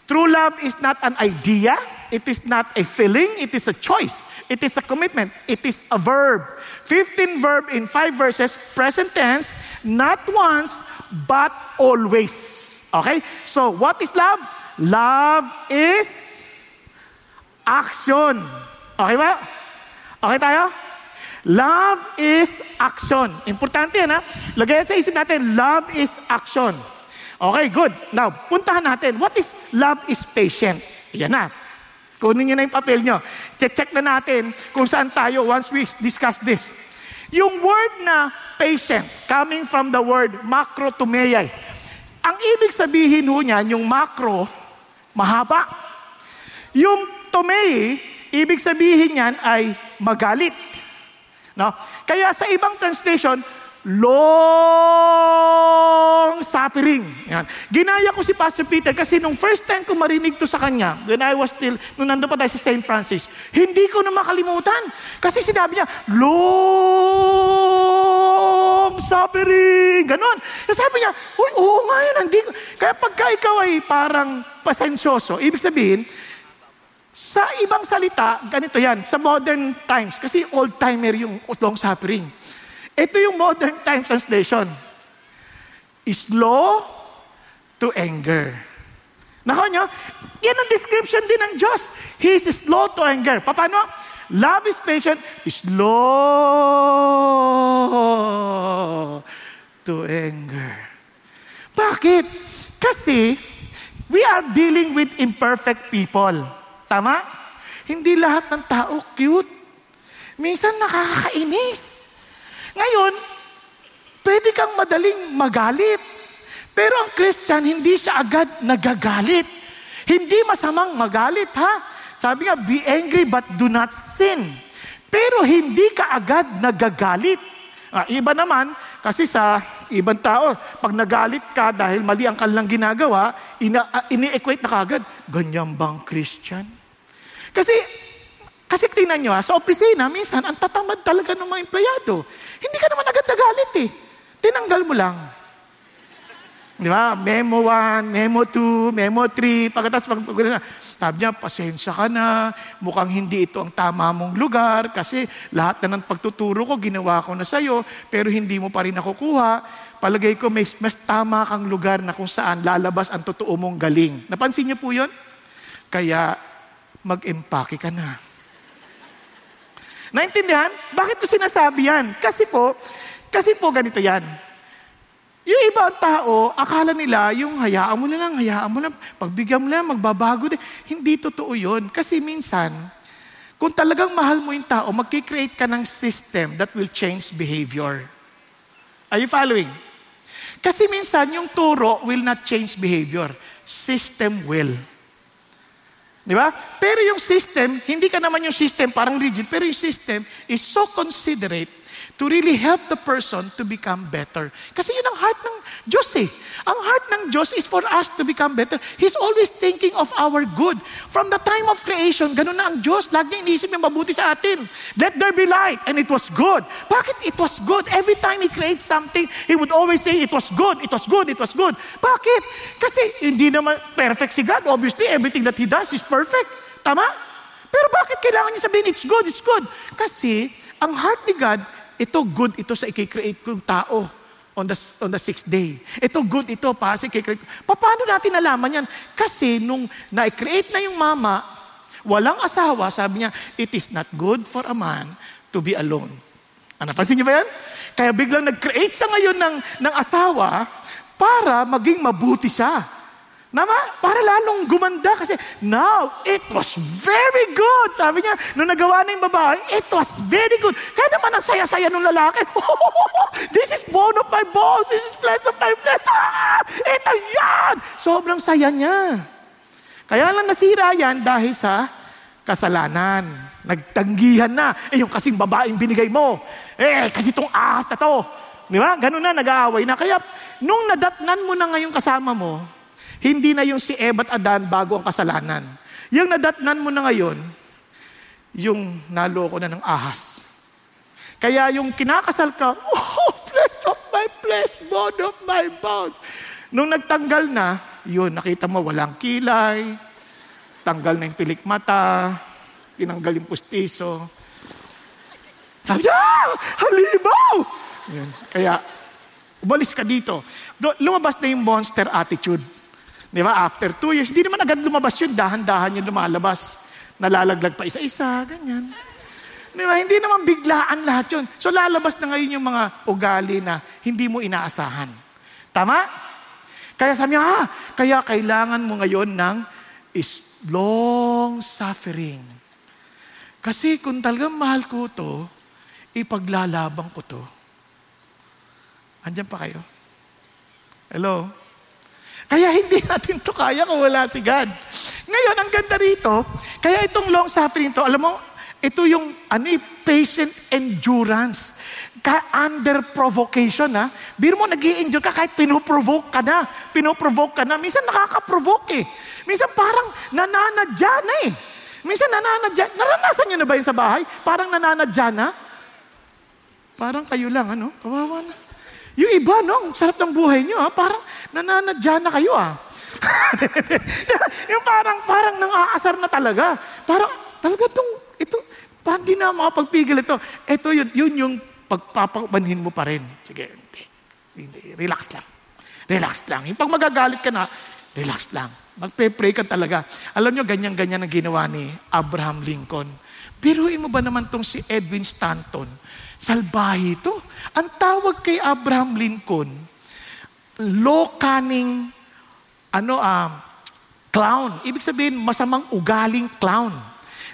True love is not an idea, it is not a feeling, it is a choice, it is a commitment, it is a verb. 15 verb in 5 verses, present tense, not once, but always. Okay? So, what is love? Love is action. Okay ba? Okay tayo? Love is action. Importante yan ha. Lagayan sa isip natin, love is action. Okay, good. Now, puntahan natin. What is love is patient? Yan na. Kunin niyo na yung papel nyo. Check-check na natin kung saan tayo once we discuss this. Yung word na patient, coming from the word macro tumeyay. Ang ibig sabihin ho niyan, yung macro, mahaba. Yung tumei, ibig sabihin niyan ay magalit. No? Kaya sa ibang translation, long suffering. Yan. Ginaya ko si Pastor Peter kasi nung first time ko marinig to sa kanya, when I was still, nung nando pa tayo sa St. Francis, hindi ko na makalimutan. Kasi sinabi niya, long suffering. Ganon. Sabi niya, uy, oo nga yun. Hindi ko. Kaya pagka ikaw ay parang pasensyoso, ibig sabihin, sa ibang salita, ganito yan, sa modern times, kasi old-timer yung long suffering. Ito yung modern times translation. Slow to anger. Nako nyo, yan ang description din ng Diyos. He is slow to anger. Paano? Love is patient, slow to anger. Bakit? Kasi we are dealing with imperfect people. Tama? Hindi lahat ng tao cute. Minsan nakakainis. Ngayon, pwede kang madaling magalit. Pero ang Christian, hindi siya agad nagagalit. Hindi masamang magalit, ha? Sabi nga, be angry but do not sin. Pero hindi ka agad nagagalit. Ah, iba naman, kasi sa ibang tao, pag nagalit ka dahil mali ang kanilang ginagawa, ina, uh, ini-equate na kagad, ganyan bang Christian? Kasi, kasi tingnan nyo ha, sa opisina, minsan, ang tatamad talaga ng mga empleyado. Hindi ka naman agad nagalit eh. Tinanggal mo lang. Di ba? Memo 1, memo 2, memo 3, pagkatapos pag, Sabi niya, pasensya ka na, mukhang hindi ito ang tama mong lugar kasi lahat na ng pagtuturo ko, ginawa ko na sa'yo, pero hindi mo pa rin nakukuha. Palagay ko, may, mas tama kang lugar na kung saan lalabas ang totoo mong galing. Napansin niyo po yun? Kaya, mag-empake ka na. Naintindihan? Bakit ko sinasabi yan? Kasi po, kasi po ganito yan. Yung ibang tao, akala nila, yung hayaan mo na lang, hayaan mo lang, pagbigyan mo lang, magbabago din. Hindi totoo yun. Kasi minsan, kung talagang mahal mo yung tao, magkikreate ka ng system that will change behavior. Are you following? Kasi minsan, yung turo will not change behavior. System will. Di ba? Pero yung system, hindi ka naman yung system parang rigid, pero yung system is so considerate to really help the person to become better. Kasi yun ang heart ng Diyos eh. Ang heart ng Diyos is for us to become better. He's always thinking of our good. From the time of creation, ganun na ang Diyos. Lagi iniisip niya mabuti sa atin. Let there be light. And it was good. Bakit it was good? Every time He creates something, He would always say, it was good, it was good, it was good. Bakit? Kasi hindi naman perfect si God. Obviously, everything that He does is perfect. Tama? Pero bakit kailangan niya sabihin, it's good, it's good? Kasi ang heart ni God ito good ito sa i-create kong tao on the, on the sixth day. Ito good ito pa sa i-create. Paano natin nalaman yan? Kasi nung na-create na yung mama, walang asawa, sabi niya, it is not good for a man to be alone. Ano, napansin niyo ba yan? Kaya biglang nag-create siya ngayon ng, ng asawa para maging mabuti siya. Nama, para lalong gumanda kasi now, it was very good. Sabi niya, nung nagawa na yung babae, it was very good. Kaya naman ang saya-saya ng lalaki. *laughs* this is bone of my bones. This is flesh of my flesh. Ah, ito yan! Sobrang saya niya. Kaya lang nasira yan dahil sa kasalanan. Nagtanggihan na. Eh, yung kasing babaeng binigay mo. Eh, kasi itong ahas na to. Di ba? Ganun na, nag-aaway na. Kaya, nung nadatnan mo na ngayon kasama mo, hindi na yung si Eva at Adan bago ang kasalanan. Yung nadatnan mo na ngayon, yung naloko na ng ahas. Kaya yung kinakasal ka, *laughs* oh, flesh of my flesh, bone of my bones. Nung nagtanggal na, yun, nakita mo walang kilay, tanggal na yung pilik mata, tinanggal yung pustiso. Sabi ah, halimaw! Yun. Kaya, umalis ka dito. Lumabas na yung monster attitude. Di ba? After two years, hindi naman agad lumabas yun. Dahan-dahan yung lumalabas. Nalalaglag pa isa-isa, ganyan. Di ba? Hindi naman biglaan lahat yun. So lalabas na ngayon yung mga ugali na hindi mo inaasahan. Tama? Kaya sabi niya, ah, kaya kailangan mo ngayon ng is long suffering. Kasi kung talagang mahal ko to, ipaglalabang ko to. Andiyan pa kayo? Hello? Kaya hindi natin to kaya kung wala si God. Ngayon, ang ganda rito, kaya itong long suffering to, alam mo, ito yung ano, eh, patient endurance. Ka under provocation, ha? Biro mo, nag endure ka kahit pinoprovoke ka na. Pinoprovoke ka na. Minsan nakaka-provoke eh. Minsan parang nananadya na eh. Minsan nananadya. Naranasan nyo na ba yun sa bahay? Parang nananadya na? Parang kayo lang, ano? Kawawa na. Yung iba, no? Sarap ng buhay nyo, ha? Parang nananadya na kayo, ah. *laughs* yung parang, parang nang-aasar na talaga. Parang, talaga itong, ito, parang di na makapagpigil ito. Ito yun, yun yung pagpapabanhin mo pa rin. Sige, hindi, hindi, relax lang. Relax lang. Yung pag magagalit ka na, relax lang. Magpe-pray ka talaga. Alam nyo, ganyan-ganyan ang ginawa ni Abraham Lincoln. Biruin mo ba naman tong si Edwin Stanton? Salbahe ito. Ang tawag kay Abraham Lincoln, low cunning, ano, uh, clown. Ibig sabihin, masamang ugaling clown.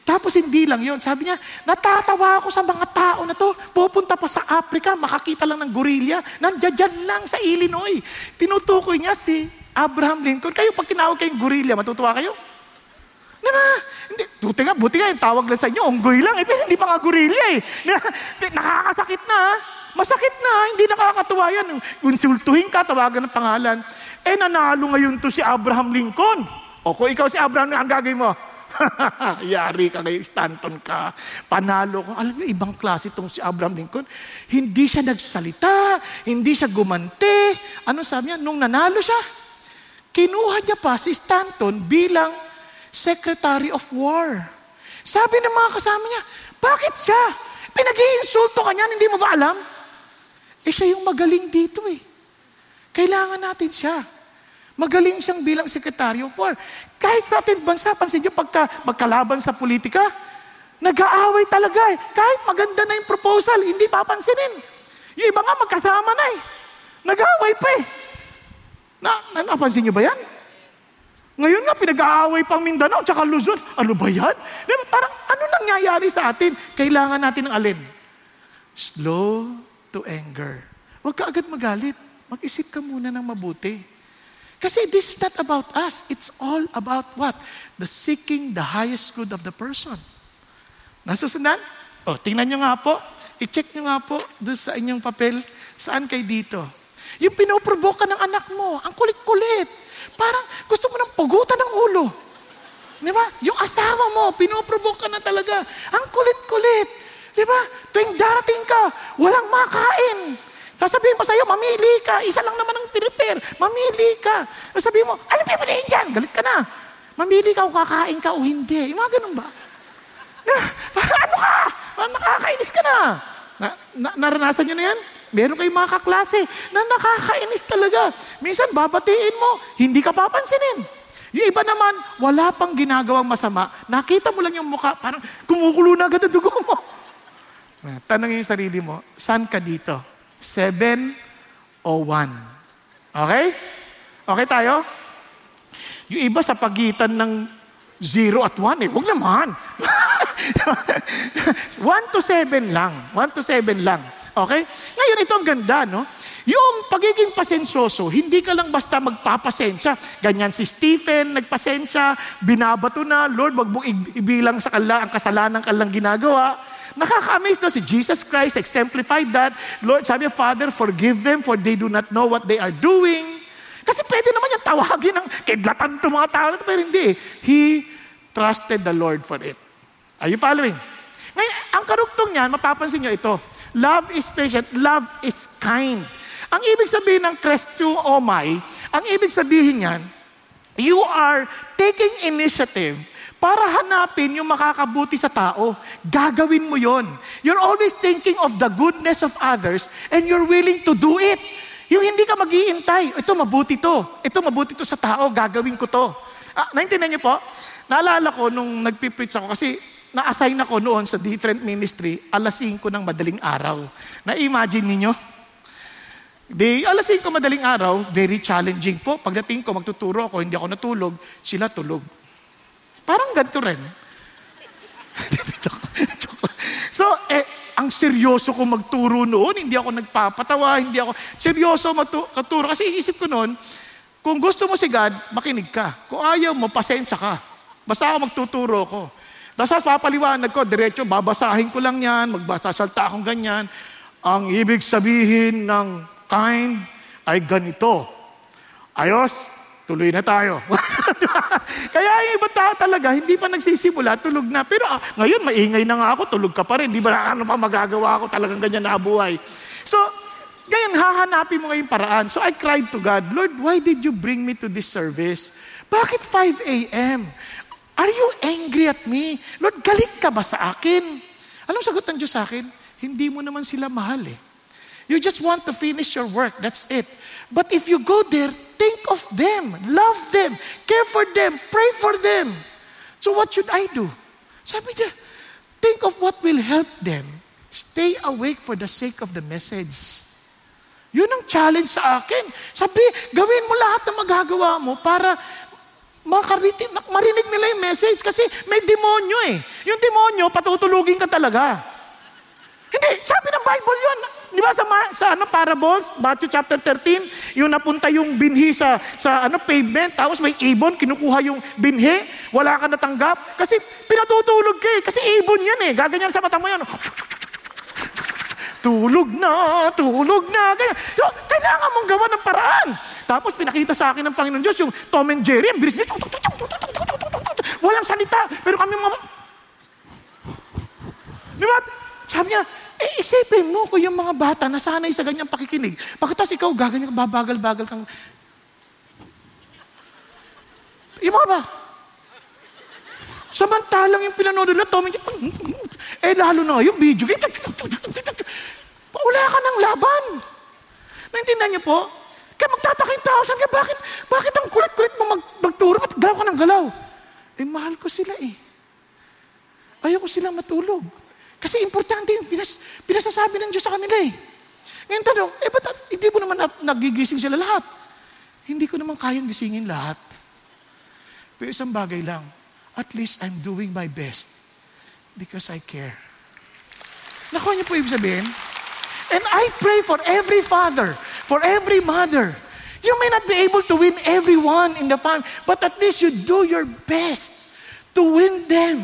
Tapos hindi lang yon Sabi niya, natatawa ako sa mga tao na to. Pupunta pa sa Africa, makakita lang ng gorilla. Nandiyan lang sa Illinois. Tinutukoy niya si Abraham Lincoln. Kayo, pag tinawag kayong gorilla, matutuwa kayo? Diba? Hindi, buti nga, buti nga, yung tawag lang sa inyo, unggoy lang, eh, pero hindi pa nga gorilla eh. Nakakasakit na, masakit na, hindi nakakatuwa yan. Insultuhin ka, tawagan ng pangalan. Eh, nanalo ngayon to si Abraham Lincoln. O kung ikaw si Abraham, ang gagawin mo? *laughs* Yari ka kay Stanton ka. Panalo ko. Alam niyo, ibang klase itong si Abraham Lincoln. Hindi siya nagsalita, hindi siya gumante. Ano sabi niya? Nung nanalo siya, kinuha niya pa si Stanton bilang Secretary of War. Sabi ng mga kasama niya, bakit siya? Pinag-iinsulto ka niyan, hindi mo ba alam? Eh siya yung magaling dito eh. Kailangan natin siya. Magaling siyang bilang Secretary of War. Kahit sa ating bansa, pansin niyo, pagka magkalaban sa politika, nag-aaway talaga eh. Kahit maganda na yung proposal, hindi papansinin. Yung iba nga magkasama na eh. Nag-aaway pa eh. Na, na, napansin niyo ba yan? Ngayon nga, pinag-aaway pang Mindanao tsaka Luzon. Ano ba yan? Diba, parang ano nangyayari sa atin? Kailangan natin ng alin? Slow to anger. Huwag ka agad magalit. Mag-isip ka muna ng mabuti. Kasi this is not about us. It's all about what? The seeking the highest good of the person. Nasusundan? O, tingnan nyo nga po. I-check nyo nga po doon sa inyong papel. Saan kayo dito? Yung pinoprovoke ka ng anak mo. Ang kulit-kulit. Parang gusto mo nang pugutan ng ulo. Di ba? Yung asawa mo, pinoprovoke ka na talaga. Ang kulit-kulit. Di ba? Tuwing darating ka, walang makain. Sasabihin mo sa'yo, mamili ka. Isa lang naman ang prepare. Mamili ka. Sasabihin mo, ano pipiliin dyan? Galit ka na. Mamili ka kung kakain ka o hindi. Yung mga ganun ba? Na, *laughs* para ano ka? Parang nakakainis ka na. na, na naranasan nyo na yan? Meron kayong mga kaklase na nakakainis talaga. Minsan babatiin mo, hindi ka papansinin. Yung iba naman, wala pang ginagawang masama. Nakita mo lang yung mukha, parang kumukulo na agad ang dugo mo. Tanongin yung sarili mo, saan ka dito? Seven o one? Okay? Okay tayo? Yung iba sa pagitan ng zero at one eh. Huwag naman. *laughs* one to seven lang. One to seven lang. Okay? Ngayon, ito ang ganda, no? Yung pagiging pasensyoso, hindi ka lang basta magpapasensya. Ganyan si Stephen, nagpasensya, binabato na, Lord, wag mo ibilang sa kala ang kasalanan kalang ginagawa. Nakaka-amaze na si Jesus Christ exemplified that. Lord, sabi, Father, forgive them for they do not know what they are doing. Kasi pwede naman yung tawagin ng kidlatan to mga tao, pero hindi. He trusted the Lord for it. Are you following? Ngayon, ang karugtong niyan, mapapansin niyo ito. Love is patient. Love is kind. Ang ibig sabihin ng Crestu Omai, ang ibig sabihin niyan, you are taking initiative para hanapin yung makakabuti sa tao. Gagawin mo yon. You're always thinking of the goodness of others and you're willing to do it. Yung hindi ka mag-iintay, ito mabuti to. Ito mabuti to sa tao, gagawin ko to. Ah, naintindihan niyo po? Naalala ko nung nagpipreach ako kasi na-assign ako noon sa different ministry, alas 5 ng madaling araw. Na-imagine ninyo? Di, alas 5 madaling araw, very challenging po. Pagdating ko, magtuturo ako, hindi ako natulog, sila tulog. Parang ganito rin. *laughs* so, eh, ang seryoso ko magturo noon, hindi ako nagpapatawa, hindi ako seryoso magturo. Kasi isip ko noon, kung gusto mo si God, makinig ka. Kung ayaw mo, pasensya ka. Basta ako magtuturo ko. Tapos papaliwanag ko, diretso, babasahin ko lang yan, magbasasalta akong ganyan. Ang ibig sabihin ng kind ay ganito. Ayos, tuloy na tayo. *laughs* Kaya yung ibang tao talaga, hindi pa nagsisimula, tulog na. Pero ah, ngayon, maingay na nga ako, tulog ka pa rin. Di ba ano pa magagawa ako, talagang ganyan na buhay. So, ngayon, hahanapin mo ngayong paraan. So I cried to God, Lord, why did you bring me to this service? Bakit 5 a.m.? Are you angry at me? Lord, galit ka ba sa akin? Anong sagot ng Diyos sa akin? Hindi mo naman sila mahal eh. You just want to finish your work. That's it. But if you go there, think of them, love them, care for them, pray for them. So what should I do? Sabi niya, think of what will help them. Stay awake for the sake of the message. Yun ang challenge sa akin. Sabi, gawin mo lahat na magagawa mo para makariti, marinig nila yung message kasi may demonyo eh. Yung demonyo, patutulugin ka talaga. Hindi, sabi ng Bible yun. Di ba sa, sa ano, parables, Matthew chapter 13, yung napunta yung binhi sa, sa ano, pavement, tapos may ibon, kinukuha yung binhi, wala ka natanggap. Kasi pinatutulog ka eh, kasi ibon yan eh. Gaganyan sa mata mo yan. Tulog na, tulog na. Ganyan. Kailangan mong gawa ng paraan. Tapos pinakita sa akin ng Panginoon Diyos yung Tom and Jerry, ang bilis niya. Walang salita. Pero kami mga... Di ba? Sabi niya, eh, isipin mo kung yung mga bata nasanay sa ganyang pakikinig. Pagkatas ikaw, gaganyan, babagal-bagal kang... Yung mga ba? Samantalang yung pinanood nila, Tommy, eh lalo na yung video game, wala ka ng laban. Naintindihan niyo po? Kaya magtataka yung tao, sabi bakit, bakit ang kulit-kulit mo mag, magturo, ba't galaw ka ng galaw? Eh, mahal ko sila eh. Ayaw ko silang matulog. Kasi importante yung pinas, pinasasabi ng Diyos sa kanila eh. Ngayon tanong, eh ba't hindi mo naman nagigising sila lahat? Hindi ko naman kayang gisingin lahat. Pero isang bagay lang, at least I'm doing my best because I care. Nakuha niyo po ibig sabihin? And I pray for every father, for every mother. You may not be able to win everyone in the family, but at least you do your best to win them.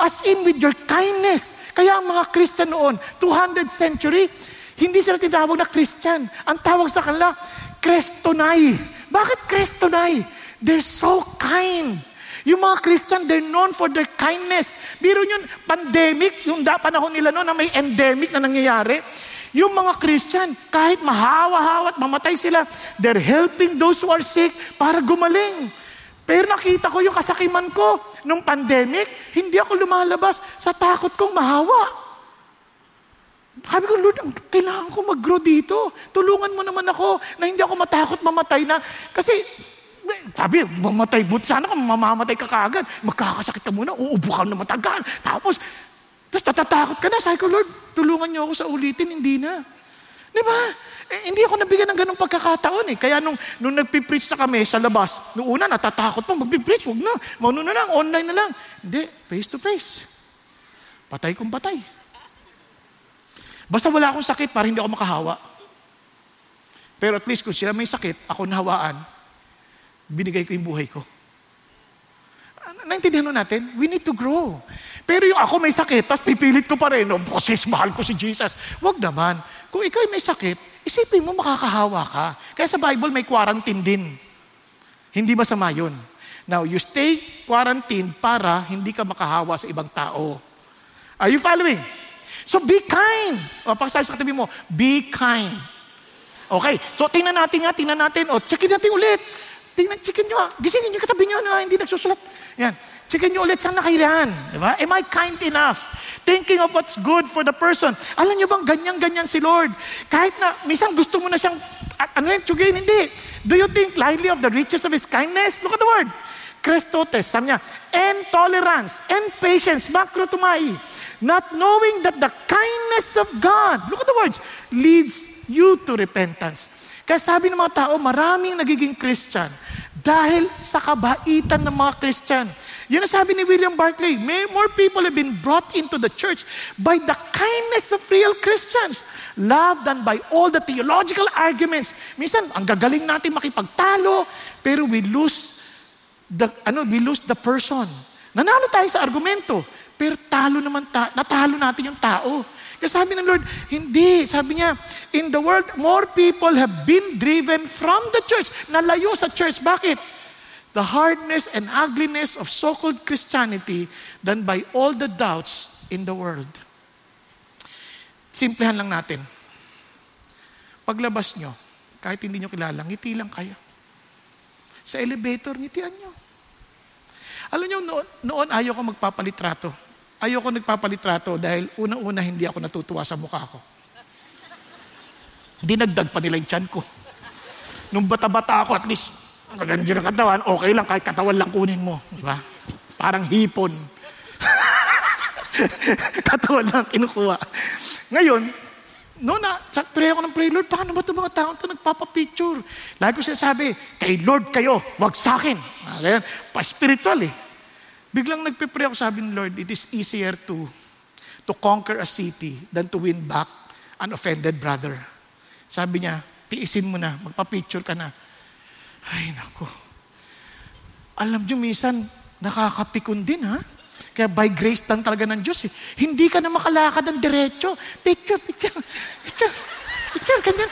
As in with your kindness. Kaya ang mga Christian noon, 200th century, hindi sila tinawag na Christian. Ang tawag sa kanila, Crestonay. Bakit Crestonay? They're so kind. Yung mga Christian, they're known for their kindness. Biro yun, pandemic, yung da panahon nila noon na may endemic na nangyayari. Yung mga Christian, kahit mahawa-hawa at mamatay sila, they're helping those who are sick para gumaling. Pero nakita ko yung kasakiman ko nung pandemic, hindi ako lumalabas sa takot kong mahawa. Sabi ko, Lord, kailangan ko mag-grow dito. Tulungan mo naman ako na hindi ako matakot mamatay na. Kasi, sabi, mamatay, but sana kung mamamatay ka kaagad, magkakasakit ka muna, uubo ka na matagal. Tapos, tapos natatakot ka na. Sabi ko, Lord, tulungan niyo ako sa ulitin, hindi na. Di ba? Eh, hindi ako nabigyan ng ganong pagkakataon eh. Kaya nung, nung nagpipreach na kami sa labas, noong una natatakot pa, magpipreach, wag na. Mano na lang, online na lang. Hindi, face to face. Patay kung patay. Basta wala akong sakit para hindi ako makahawa. Pero at least kung sila may sakit, ako nahawaan, binigay ko yung buhay ko. Naintindihan natin? We need to grow. Pero yung ako may sakit, tapos pipilit ko pa rin, oh, sis, mahal ko si Jesus. Huwag naman. Kung ikaw may sakit, isipin mo makakahawa ka. Kaya sa Bible may quarantine din. Hindi masama yun. Now, you stay quarantined para hindi ka makahawa sa ibang tao. Are you following? So be kind. O, pakisabi sa katabi mo, be kind. Okay, so tingnan natin nga, tingnan natin. O, checkin natin ulit. Tingnan, checkin nyo. Gisingin nyo katabi nyo na hindi nagsusulat. Yan. Checkin nyo ulit, saan nakailan? Diba? Am I kind enough? Thinking of what's good for the person. Alam nyo bang ganyan-ganyan si Lord? Kahit na, minsan gusto mo na siyang, ano yan, tsugayin, hindi. Do you think lightly of the riches of His kindness? Look at the word. Christotes, sabi niya, and tolerance, and patience, makrotumai, not knowing that the kindness of God, look at the words, leads you to repentance. Kaya sabi ng mga tao, maraming nagiging Christian dahil sa kabaitan ng mga Christian. Yan ang sabi ni William Barclay, may more people have been brought into the church by the kindness of real Christians, love than by all the theological arguments. Minsan, ang gagaling natin makipagtalo, pero we lose the, ano, we lose the person. Nanalo tayo sa argumento, pero talo naman, ta- natalo natin yung tao. Kasi sabi ng Lord, hindi. Sabi niya, in the world, more people have been driven from the church. Nalayo sa church. Bakit? The hardness and ugliness of so-called Christianity than by all the doubts in the world. Simplihan lang natin. Paglabas nyo, kahit hindi nyo kilala, ngiti lang kayo. Sa elevator, ngitian nyo. Alam niyo, noon, noon ayaw ko magpapalitrato. Ayaw ko nagpapalitrato dahil una-una hindi ako natutuwa sa mukha ko. Dinagdag pa nila yung tiyan ko. Nung bata-bata ako, at least, maganda na katawan, okay lang, kahit katawan lang kunin mo. Di ba? Parang hipon. *laughs* katawan lang kinukuha. Ngayon, no na, pray ako ng pray, Lord, paano ba itong mga tao ito nagpapapicture? Lagi ko sinasabi, kay Lord kayo, wag sa akin. Ah, pa-spiritual eh. Biglang nagpipray ako, sabi ng Lord, it is easier to to conquer a city than to win back an offended brother. Sabi niya, tiisin mo na, magpa-picture ka na. Ay, nako. Alam niyo, minsan, nakakapikon din, ha? Kaya by grace lang talaga ng Diyos. Eh. Hindi ka na makalakad ng diretso. Picture, picture, picture, picture, ganyan.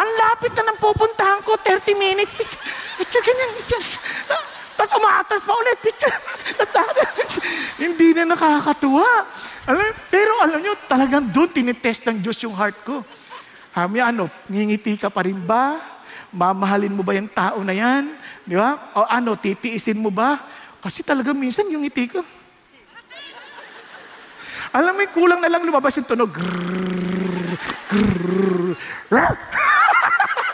Ang lapit na ng pupuntahan ko, 30 minutes, picture, picture, ganyan, picture. Tapos umaatras pa ulit. Hindi na nakakatuwa. Alam, pero alam nyo, talagang doon tinitest ng Diyos yung heart ko. Hami, ano, ngingiti ka pa rin ba? Mamahalin mo ba yung tao na yan? Di ba? O ano, titiisin mo ba? Kasi talaga minsan yung ngiti ko. Alam mo, kulang na lang lumabas yung tunog. Grrr, grrr,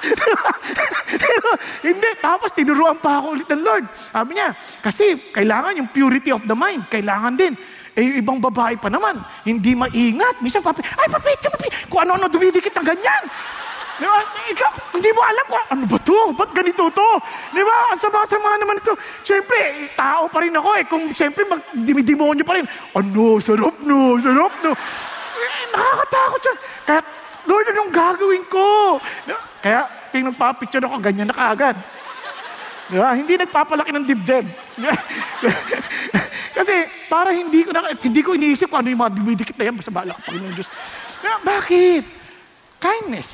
*laughs* Pero, hindi. Tapos tinuruan pa ako ulit ng Lord. Sabi niya, kasi kailangan yung purity of the mind. Kailangan din. Eh, ibang babae pa naman, hindi maingat. Minsan, papi, ay, papi, papi, kung ano-ano dumidikit na ganyan. Di ba? Ikaw, hindi mo alam kung ano ba to? Ba't ganito to? Di ba? Ang sama-sama naman ito. Siyempre, tao pa rin ako eh. Kung siyempre, magdimidemonyo pa rin. Ano, sarap no, sarap no. Eh, nakakatakot siya. Kaya, Lord, anong gagawin ko? Kaya, ting nagpapicture ako, ganyan na kaagad. Diba? Hindi nagpapalaki ng dibdib. Kasi para hindi ko na, hindi ko iniisip kung ano yung mga dumidikit na yan, basta bahala ka, Panginoon Diyos. Diba? Bakit? Kindness.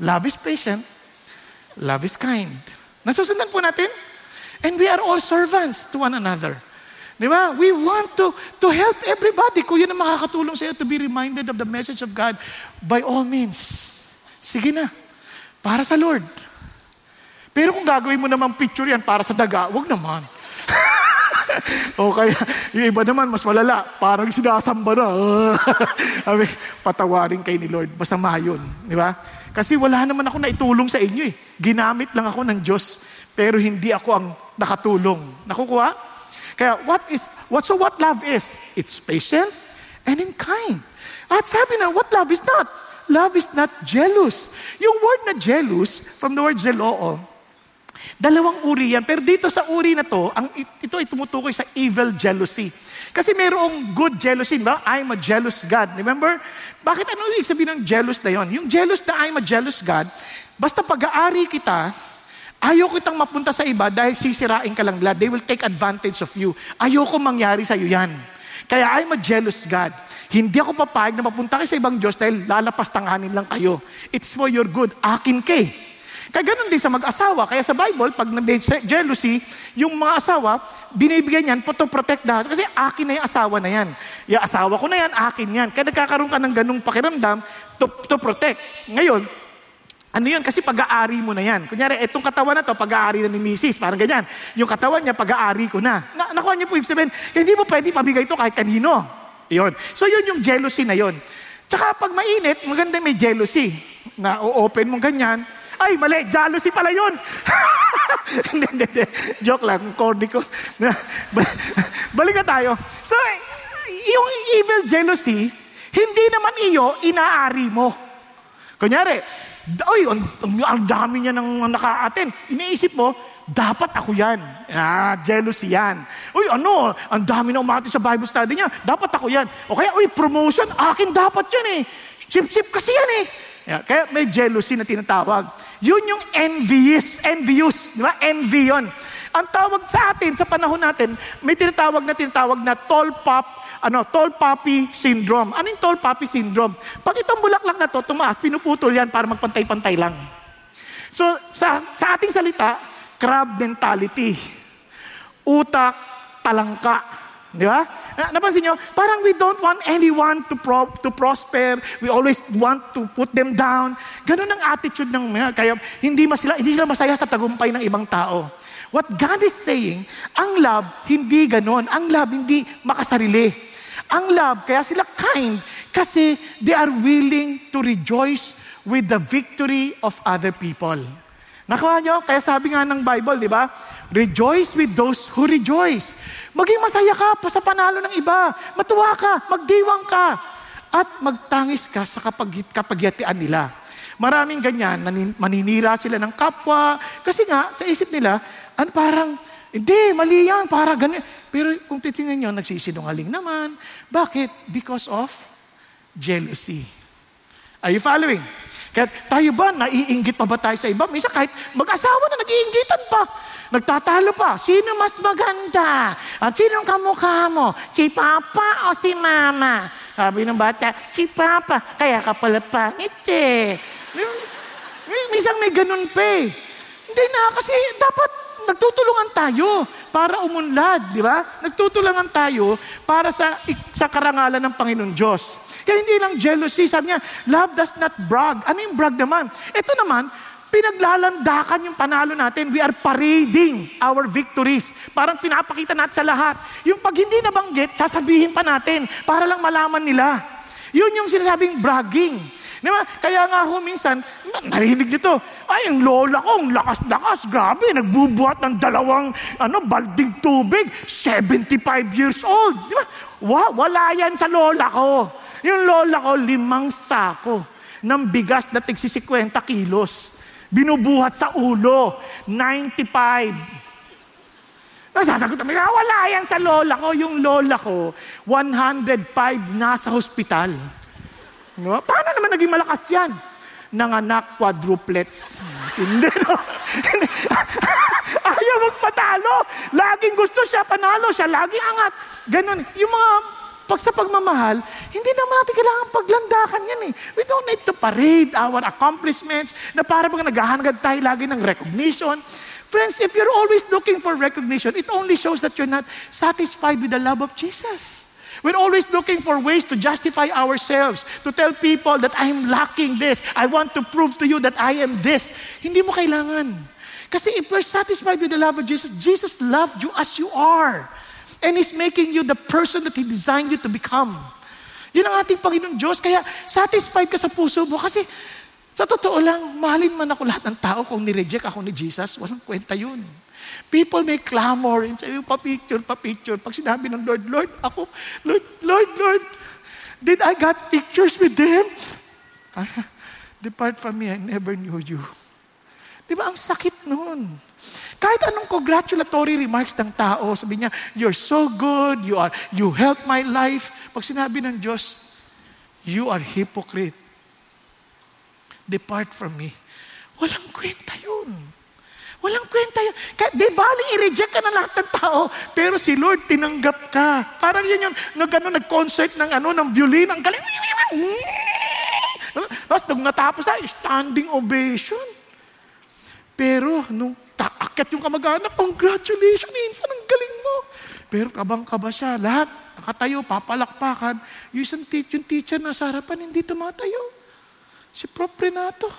Love is patient. Love is kind. Nasusundan po natin? And we are all servants to one another. Di ba? We want to, to help everybody. Kung yun ang makakatulong sa iyo to be reminded of the message of God, by all means, sige na. Para sa Lord. Pero kung gagawin mo naman picture yan para sa daga, wag naman. *laughs* o kaya, yung iba naman, mas malala. Parang sinasamba na. *laughs* Sabi, patawarin kay ni Lord. Masama yun. Di ba? Kasi wala naman ako na itulong sa inyo eh. Ginamit lang ako ng Diyos. Pero hindi ako ang nakatulong. Nakukuha? Kaya what is, what, so what love is? It's patient and in kind. At sabi na, what love is not? Love is not jealous. Yung word na jealous, from the word zeloo, dalawang uri yan. Pero dito sa uri na to, ang, ito ay tumutukoy sa evil jealousy. Kasi mayroong good jealousy, ba? I'm a jealous God. Remember? Bakit ano ibig sabihin ng jealous na yon? Yung jealous na I'm a jealous God, basta pag-aari kita, Ayoko kitang mapunta sa iba dahil sisirain ka lang. They will take advantage of you. Ayoko mangyari sa iyo yan. Kaya I'm a jealous God. Hindi ako papayag na mapunta kayo sa ibang Diyos dahil lalapastanganin lang kayo. It's for your good. Akin kay. Kaya ganun din sa mag-asawa. Kaya sa Bible, pag may jealousy, yung mga asawa, binibigyan yan to protect the house. Kasi akin na yung asawa na yan. Yung asawa ko na yan, akin yan. Kaya nagkakaroon ka ng ganung pakiramdam to, to protect. Ngayon, ano yun? Kasi pag-aari mo na yan. Kunyari, etong katawan na to, pag-aari na ni Mrs. Parang ganyan. Yung katawan niya, pag-aari ko na. na nakuha niyo po ibig sabihin, hindi mo pwede pabigay ito kahit kanino. Yun. So yun yung jealousy na yun. Tsaka pag mainit, maganda may jealousy. Na o-open mo ganyan. Ay, mali, jealousy pala yun. *laughs* Joke lang, corny ko. *laughs* Balik na tayo. So, yung evil jealousy, hindi naman iyo inaari mo. Kunyari, ang, ang, ang dami niya nang naka-attend. Iniisip mo, dapat ako yan. Ah, jealousy yan. Uy, ano, ang dami na umati sa Bible study niya. Dapat ako yan. O kaya, uy, promotion, akin dapat yan eh. Sip-sip kasi yan eh. Yeah, kaya may jealousy na tinatawag. Yun yung envious, envious, di ba? Envy yun. Ang tawag sa atin, sa panahon natin, may tinatawag na tinatawag na tall pop ano, tall poppy syndrome. Ano yung tall poppy syndrome? Pag itong bulaklak na to, tumaas, pinuputol yan para magpantay-pantay lang. So, sa, sa ating salita, crab mentality. Utak, talangka. Di ba? Napansin nyo, parang we don't want anyone to, pro, to prosper. We always want to put them down. Ganun ang attitude ng mga. Kaya hindi, masila, hindi sila masaya sa tagumpay ng ibang tao. What God is saying, ang love, hindi ganon. Ang love, hindi makasarili. Ang love, kaya sila kind, kasi they are willing to rejoice with the victory of other people. Nakuha nyo? Kaya sabi nga ng Bible, di ba? Rejoice with those who rejoice. Maging masaya ka pa sa panalo ng iba. Matuwa ka, magdiwang ka. At magtangis ka sa kapag, kapagyatian nila. Maraming ganyan, maninira sila ng kapwa. Kasi nga, sa isip nila, an parang, hindi, mali yan, para ganyan. Pero kung titingnan nyo, nagsisinungaling naman. Bakit? Because of jealousy. Are you following? Kaya tayo ba, naiinggit pa ba tayo sa iba? Minsan kahit mag-asawa na, nag-iinggitan pa. Nagtatalo pa. Sino mas maganda? At sino kamukha mo? Si Papa o si Mama? Sabi ng bata, si Papa. Kaya ka pala pangit eh. Minsan may ganun pa eh. Hindi na, kasi dapat nagtutulungan tayo para umunlad, di ba? Nagtutulungan tayo para sa, sa karangalan ng Panginoon Diyos. Kaya hindi lang jealousy, sabi niya, love does not brag. Ano yung brag naman? Ito naman, pinaglalandakan yung panalo natin. We are parading our victories. Parang pinapakita natin sa lahat. Yung pag hindi nabanggit, sasabihin pa natin para lang malaman nila. Yun yung sinasabing bragging. Di ba? Kaya nga ho, minsan, narinig nyo to, ay, ang lola ko, ang lakas-lakas, grabe, nagbubuhat ng dalawang ano, balding tubig, 75 years old. Di ba? Wow, wala yan sa lola ko. Yung lola ko, limang sako ng bigas na tigsi 50 kilos. Binubuhat sa ulo, 95. Nasasagot kami, ah, wala yan sa lola ko. Yung lola ko, 105 nasa hospital. No? Paano naman naging malakas yan? Nanganak quadruplets. Hindi, no? *laughs* Ayaw magpatalo. Laging gusto siya panalo. Siya laging angat. Ganon. Yung mga pag sa pagmamahal, hindi naman natin kailangan paglandakan yan eh. We don't need to parade our accomplishments na para bang naghahanagad tayo lagi ng recognition. Friends, if you're always looking for recognition, it only shows that you're not satisfied with the love of Jesus. We're always looking for ways to justify ourselves, to tell people that I am lacking this. I want to prove to you that I am this. Hindi mo kailangan. Kasi if we're satisfied with the love of Jesus, Jesus loved you as you are. And He's making you the person that He designed you to become. Yun ang ating Panginoon Diyos. Kaya satisfied ka sa puso mo kasi sa totoo lang, mahalin man ako lahat ng tao kung nireject ako ni Jesus, walang kwenta yun. People may clamor and say, pa-picture, pa-picture. Pag sinabi ng Lord, Lord, ako, Lord, Lord, Lord, did I got pictures with them? Depart from me, I never knew you. Di ba, ang sakit noon. Kahit anong congratulatory remarks ng tao, sabi niya, you're so good, you are, you help my life. Pag sinabi ng Diyos, you are hypocrite. Depart from me. Walang kwenta yun. Walang kwenta yun. Di bali, i-reject ka na lahat ng tao, pero si Lord, tinanggap ka. Parang yun yung, nag, ano, nag-concert ng, ano, ng violin, ang galing. Tapos, nung natapos ay, standing ovation. Pero, nung Taakyat yung kamag-anak, congratulations, insan, ang galing mo. Pero kabang-kaba siya, lahat, nakatayo, papalakpakan. Yung isang teacher, yung teacher na sa harapan, hindi tumatayo. Si Prof. Renato,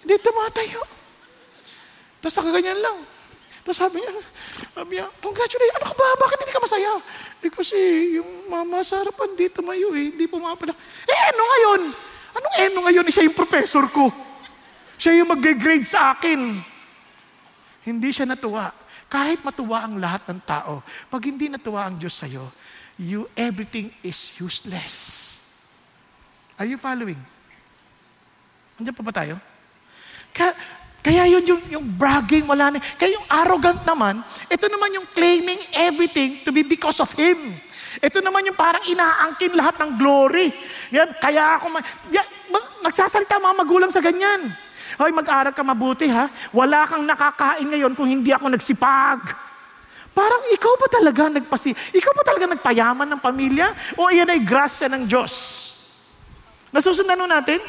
hindi tumatayo. Tapos nakaganyan lang. Tapos sabi niya, sabi niya, congratulations, ano ka ba? Bakit hindi ka masaya? Eh kasi yung mama sa harapan, hindi tumayo eh, hindi pumapala. Eh ano ngayon? Anong ano ngayon? Eh, siya yung professor ko. Siya yung mag-grade sa akin. Hindi siya natuwa. Kahit matuwa ang lahat ng tao, pag hindi natuwa ang Diyos sa'yo, you, everything is useless. Are you following? Andiyan pa ba tayo? Kaya, kaya yun yung, yung bragging, wala na. Kaya yung arrogant naman, ito naman yung claiming everything to be because of Him. Ito naman yung parang inaangkin lahat ng glory. Yan, kaya ako, ma- yan, nagsasalita mga magulang sa ganyan. Hoy, mag-aral ka mabuti ha. Wala kang nakakain ngayon kung hindi ako nagsipag. Parang ikaw pa talaga nagpasi, ikaw pa talaga nagpayaman ng pamilya o iyan ay grasya ng Diyos? Nasusundan natin?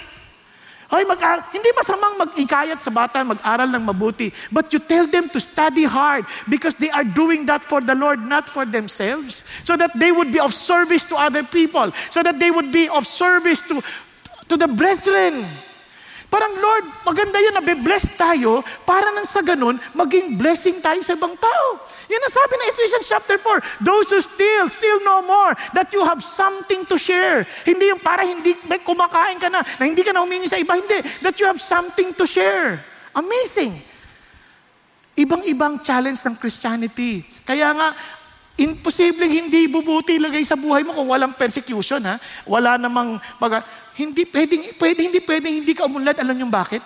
Hoy, mag-aral. Hindi masamang mag-ikayat sa bata, mag-aral ng mabuti. But you tell them to study hard because they are doing that for the Lord, not for themselves. So that they would be of service to other people. So that they would be of service to, to the brethren. Parang, Lord, maganda yun, nabe-bless tayo para nang sa ganun, maging blessing tayo sa ibang tao. Yan ang sabi ng Ephesians chapter 4. Those who steal, steal no more, that you have something to share. Hindi yung para hindi kumakain ka na, na hindi ka na humingi sa iba. Hindi. That you have something to share. Amazing. Ibang-ibang challenge ng Christianity. Kaya nga, imposibleng hindi bubuti lagay sa buhay mo kung walang persecution, ha? Wala namang, baga, hindi pwedeng, pwede, hindi pwedeng hindi ka umunlad. Alam niyo bakit?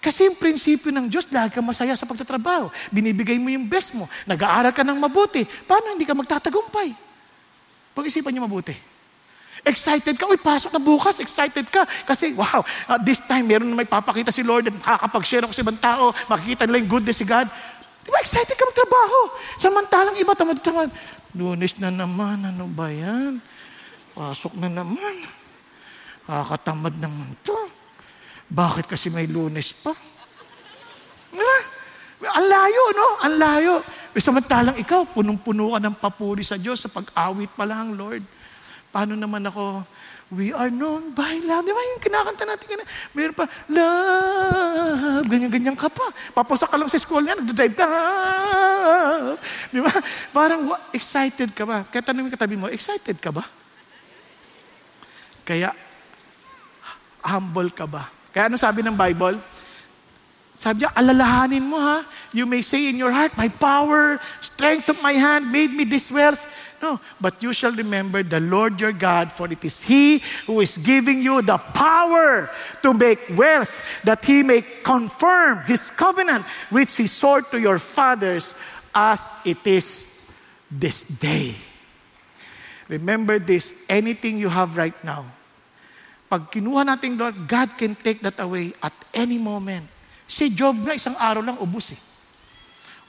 Kasi yung prinsipyo ng Diyos, lagi ka masaya sa pagtatrabaho. Binibigay mo yung best mo. Nag-aaral ka ng mabuti. Paano hindi ka magtatagumpay? Pag-isipan niyo mabuti. Excited ka, uy, pasok na bukas, excited ka. Kasi, wow, uh, this time, meron na may papakita si Lord at makakapag-share ako sa ibang tao, makikita nila yung goodness si God. Di ba, excited ka magtrabaho? Samantalang iba, tamad-tamad. Lunes na naman, ano ba yan? Pasok na naman. Kakatamad naman to. Bakit kasi may lunes pa? Diba? Ang layo, no? Ang layo. E samantalang ikaw, punong-puno ka ng papuri sa Diyos sa pag-awit pa lang, Lord. Paano naman ako, we are known by love. Di ba yung kinakanta natin kanina? Meron pa, love, ganyan-ganyan ka pa. Papusak ka lang sa school niya, nagdadrive ka. Di ba? Parang excited ka ba? Kaya tanongin katabi mo, excited ka ba? Kaya, humble ka ba? Kaya ano sabi ng Bible? Sabi niya, alalahanin mo ha. You may say in your heart, my power, strength of my hand made me this wealth. No, but you shall remember the Lord your God, for it is He who is giving you the power to make wealth, that He may confirm His covenant, which He swore to your fathers, as it is this day. Remember this, anything you have right now, pag kinuha natin, Lord, God can take that away at any moment. Si Job nga, isang araw lang ubus eh.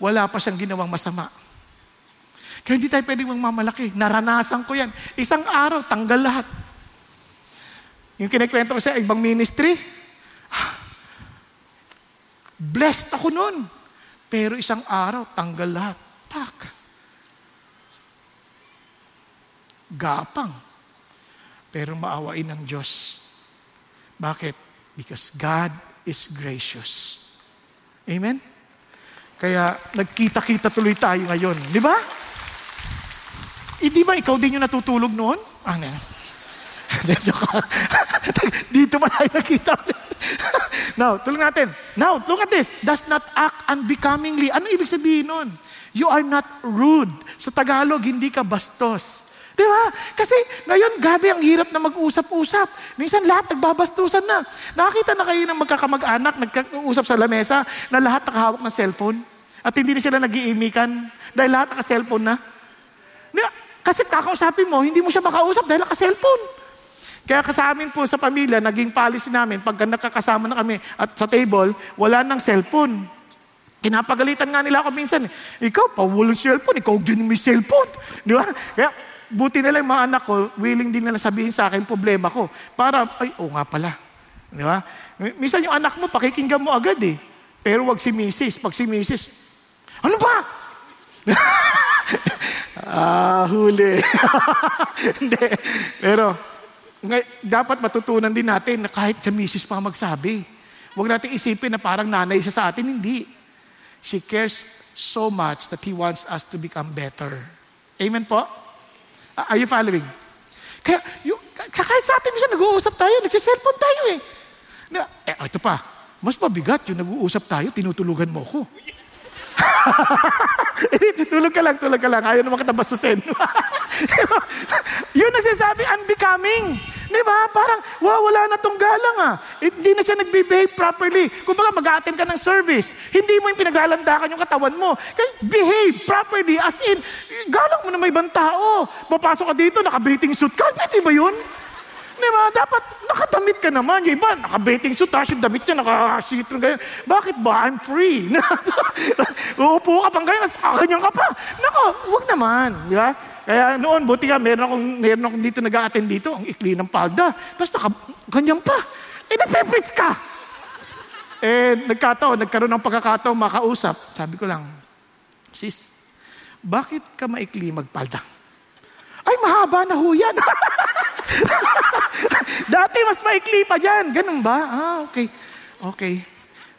Wala pa siyang ginawang masama. Kaya hindi tayo pwedeng magmamalaki. Naranasan ko yan. Isang araw, tanggal lahat. Yung kinikwento ko sa ibang ministry, *sighs* blessed ako noon. Pero isang araw, tanggal lahat. Pak. Gapang. Pero maawain ng Diyos. Bakit? Because God is gracious. Amen? Kaya nagkita-kita tuloy tayo ngayon. Di ba? Hindi ba ikaw din yung natutulog noon? Na. *laughs* Dito pa tayo nakita. *laughs* Now, tulong natin. Now, look at this. Does not act unbecomingly. Ano ibig sabihin nun? You are not rude. Sa Tagalog, hindi ka bastos. Di ba? Kasi ngayon, gabi ang hirap na mag-usap-usap. Minsan lahat nagbabastusan na. Nakakita na kayo ng magkakamag-anak, nagkausap sa lamesa, na lahat nakahawak ng cellphone. At hindi na sila nag-iimikan dahil lahat naka-cellphone na. Di ba? Kasi kakausapin mo, hindi mo siya makausap dahil naka-cellphone. Kaya sa amin po sa pamilya, naging policy namin, pag nakakasama na kami at sa table, wala nang cellphone. Kinapagalitan nga nila ako minsan. Ikaw, pa walang cellphone, ikaw din may cellphone. Di ba? Kaya, buti na lang mga anak ko, willing din nila sabihin sa akin problema ko. Para, ay, oo nga pala. Di ba? Minsan yung anak mo, pakikinggan mo agad eh. Pero wag si misis. Pag si misis, ano ba? *laughs* Ah, huli. *laughs* Hindi. Pero, ngay, dapat matutunan din natin na kahit sa misis pa magsabi. Huwag natin isipin na parang nanay siya sa atin. Hindi. She cares so much that He wants us to become better. Amen po? Are you following? Kaya, yung, kahit sa atin, minsan nag-uusap tayo, nagsiselfon tayo eh. Na, eh, ito pa, mas mabigat yung nag-uusap tayo, tinutulugan mo ko. *laughs* tulog ka lang, tulog ka lang. Ayaw naman kita bastusin. *laughs* yun na sinasabi, unbecoming. Di ba? Parang, wow, wala na tong galang ah. Hindi na siya nag-behave properly. Kung baka mag-attend ka ng service, hindi mo yung pinaglalandakan yung katawan mo. Kaya behave properly, as in, galang mo na may ibang tao. Papasok ka dito, naka-bathing suit ka. Pwede ba yun? Di ba? Dapat nakadamit ka naman. Yung iba, naka-betting suit, tapos yung damit niya, naka-sitro ganyan. Bakit ba? I'm free. *laughs* Uupo ka pang ganyan, ganyan ka pa. Nako, wag naman. Di ba? Kaya noon, buti ka, meron akong, meron akong dito nag-a-attend dito, ang ikli ng palda. Tapos naka, ganyan pa. Eh, napepits ka. Eh, nagkataon, nagkaroon ng pagkakataon makausap. Sabi ko lang, sis, bakit ka maikli magpalda? Ay, mahaba na ho yan. *laughs* Dati mas maikli pa dyan. Ganun ba? Ah, okay. Okay.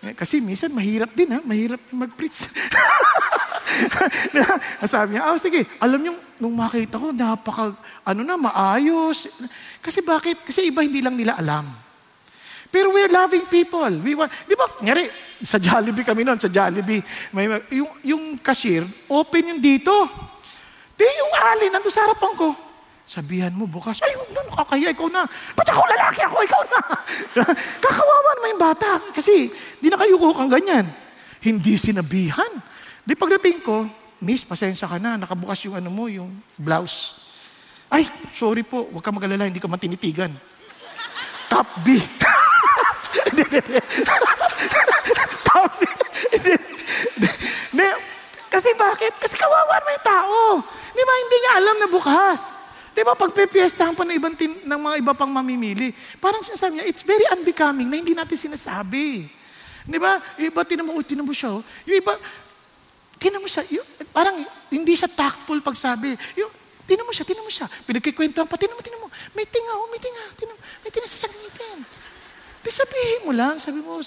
Eh, kasi minsan mahirap din ha, mahirap mag-preach. *laughs* Sabi niya, oh sige, alam niyo, nung makita ko, napaka, ano na, maayos. Kasi bakit? Kasi iba hindi lang nila alam. Pero we're loving people. We want, di ba, ngari, sa Jollibee kami noon, sa Jollibee, may, yung, yung cashier, open yung dito. Di yung ali, nandun sa harapan ko. Sabihan mo bukas, ay, huwag na, nakakaya, ikaw na. Ba't ako lalaki ako, ikaw na. *laughs* Kakawawa naman yung bata. Kasi, di na kayo kang ganyan. Hindi sinabihan. Di pagdating ko, Miss, pasensya ka na, nakabukas yung ano mo, yung blouse. Ay, sorry po, huwag ka mag-alala, hindi ko matinitigan. Top B. *laughs* *laughs* Top B. Kasi bakit? Kasi kawawa yung tao. Di ba, hindi niya alam na bukas. Di ba, pag pipiestahan pa ng, ibang tin, ng mga iba pang mamimili, parang sinasabi niya, it's very unbecoming na hindi natin sinasabi. Di ba? Yung iba, tinan mo, oh, tinan siya. Yung iba, tinan mo siya, yung, parang hindi siya tactful pagsabi. Yung, Tinan mo siya, tinan mo siya. Pinagkikwentuhan pa, tinan mo, tinan mo. May tinga, oh, may tinga. Tinan may tinga sa ngipin. Di sabihin mo lang, sabi mo,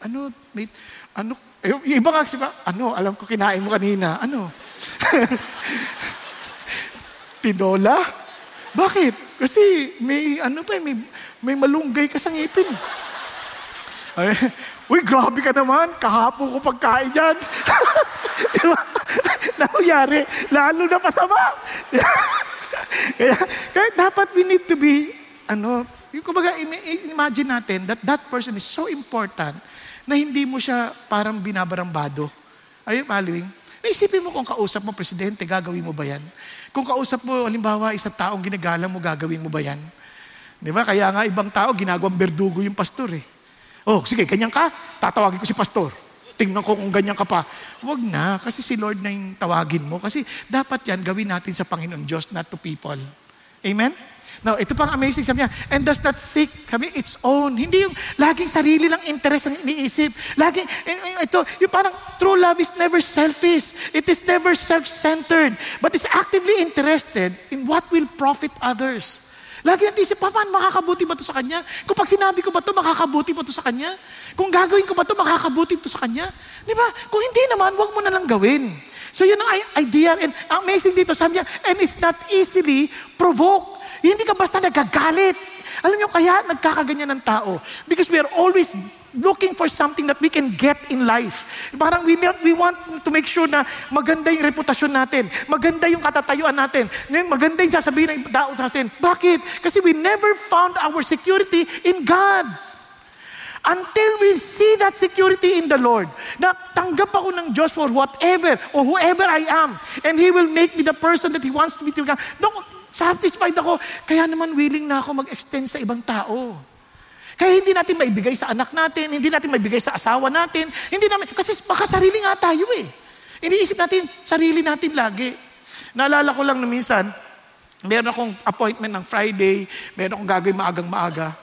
ano, may, ano, yung iba nga, siba, ano, alam ko kinain mo kanina, ano? *laughs* Tinola? Bakit? Kasi may, ano pa, eh, may, may malunggay ka sa ngipin. Ay, Uy, grabe ka naman. Kahapon ko pagkain yan. *laughs* diba? Nangyari, lalo na pasama. *laughs* kaya, kaya dapat we need to be, ano, yung kumbaga, imagine natin that that person is so important na hindi mo siya parang binabarambado. Are you following? Naisipin mo kung kausap mo, presidente, gagawin mo ba yan? Kung kausap mo, halimbawa, isang taong ginagalang mo, gagawin mo ba yan? Di ba? Kaya nga ibang tao, ginagawang berdugo yung pastor eh. Oh, sige, ganyan ka, tatawagin ko si pastor. Tingnan ko kung ganyan ka pa. Huwag na, kasi si Lord na yung tawagin mo. Kasi dapat yan gawin natin sa Panginoon Diyos, not to people. Amen? Now, ito pang amazing, sabi niya, and does not seek, sabi, its own. Hindi yung laging sarili lang interest ang iniisip. Laging, eh, eh, ito, yung parang true love is never selfish. It is never self-centered. But is actively interested in what will profit others. Lagi natin isip, paano makakabuti ba to sa kanya? Kung pag sinabi ko ba to, makakabuti ba to sa kanya? Kung gagawin ko ba to, makakabuti to sa kanya? Di ba? Kung hindi naman, wag mo na lang gawin. So yun ang idea. And amazing dito, sabi niya, and it's not easily provoked. Hindi ka basta nagagalit. Alam niyo, kaya nagkakaganyan ng tao. Because we are always looking for something that we can get in life. Parang we, we want to make sure na maganda yung reputasyon natin. Maganda yung katatayuan natin. Maganda yung sasabihin ng tao sa atin. Bakit? Kasi we never found our security in God. Until we see that security in the Lord, na tanggap ako ng Diyos for whatever or whoever I am, and He will make me the person that He wants be to become. Satisfied ako. Kaya naman willing na ako mag-extend sa ibang tao. Kaya hindi natin maibigay sa anak natin, hindi natin maibigay sa asawa natin, hindi namin, kasi baka sarili nga tayo eh. Iniisip natin, sarili natin lagi. Naalala ko lang na minsan, meron akong appointment ng Friday, meron akong gagawin maagang maaga.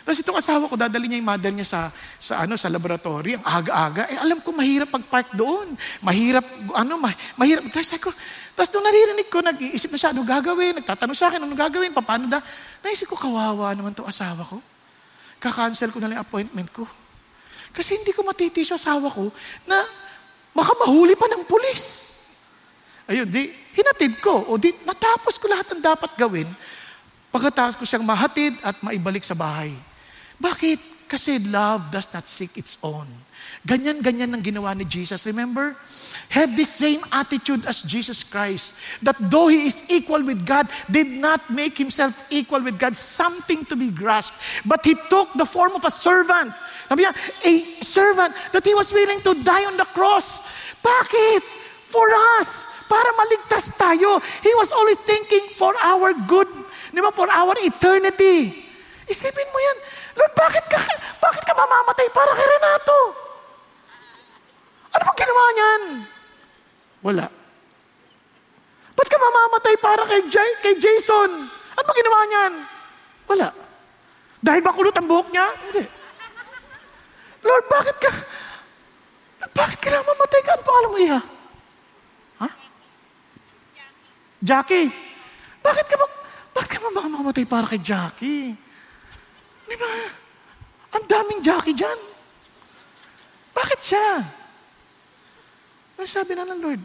Tapos itong asawa ko, dadali niya yung mother niya sa, sa, ano, sa laboratory, ang aga-aga. Eh, alam ko, mahirap pag-park doon. Mahirap, ano, mah, mahirap. Tapos ako, tapos nung naririnig ko, nag-iisip na siya, ano gagawin? Nagtatanong sa akin, ano gagawin? Paano da? Naisip ko, kawawa naman itong asawa ko. Kakancel ko na lang appointment ko. Kasi hindi ko matitis yung asawa ko na makamahuli pa ng pulis. Ayun, di, hinatid ko. O di, natapos ko lahat ng dapat gawin. Pagkatapos ko siyang mahatid at maibalik sa bahay. Bakit? Kasi love does not seek its own. Ganyan-ganyan ang ginawa ni Jesus. Remember? Had the same attitude as Jesus Christ. That though He is equal with God, did not make Himself equal with God, something to be grasped. But He took the form of a servant. Sabi niya, a servant that He was willing to die on the cross. Bakit? For us. Para maligtas tayo. He was always thinking for our good. Di ba? For our eternity. Isipin mo yan. Lord, bakit ka, bakit ka mamamatay para kay Renato? Ano bang ginawa niyan? Wala. Ba't ka mamamatay para kay, J- kay Jason? Ano bang ginawa niyan? Wala. Dahil ba kulot ang buhok niya? Hindi. Lord, bakit ka, bakit ka na mamatay ka? Ano pangalan mo iya? Ha? Jackie. Jackie. Bakit ka, bakit ka mamamatay para kay Jackie? Di ba? Ang daming Jackie dyan. Bakit siya? Ang sabi na ng Lord,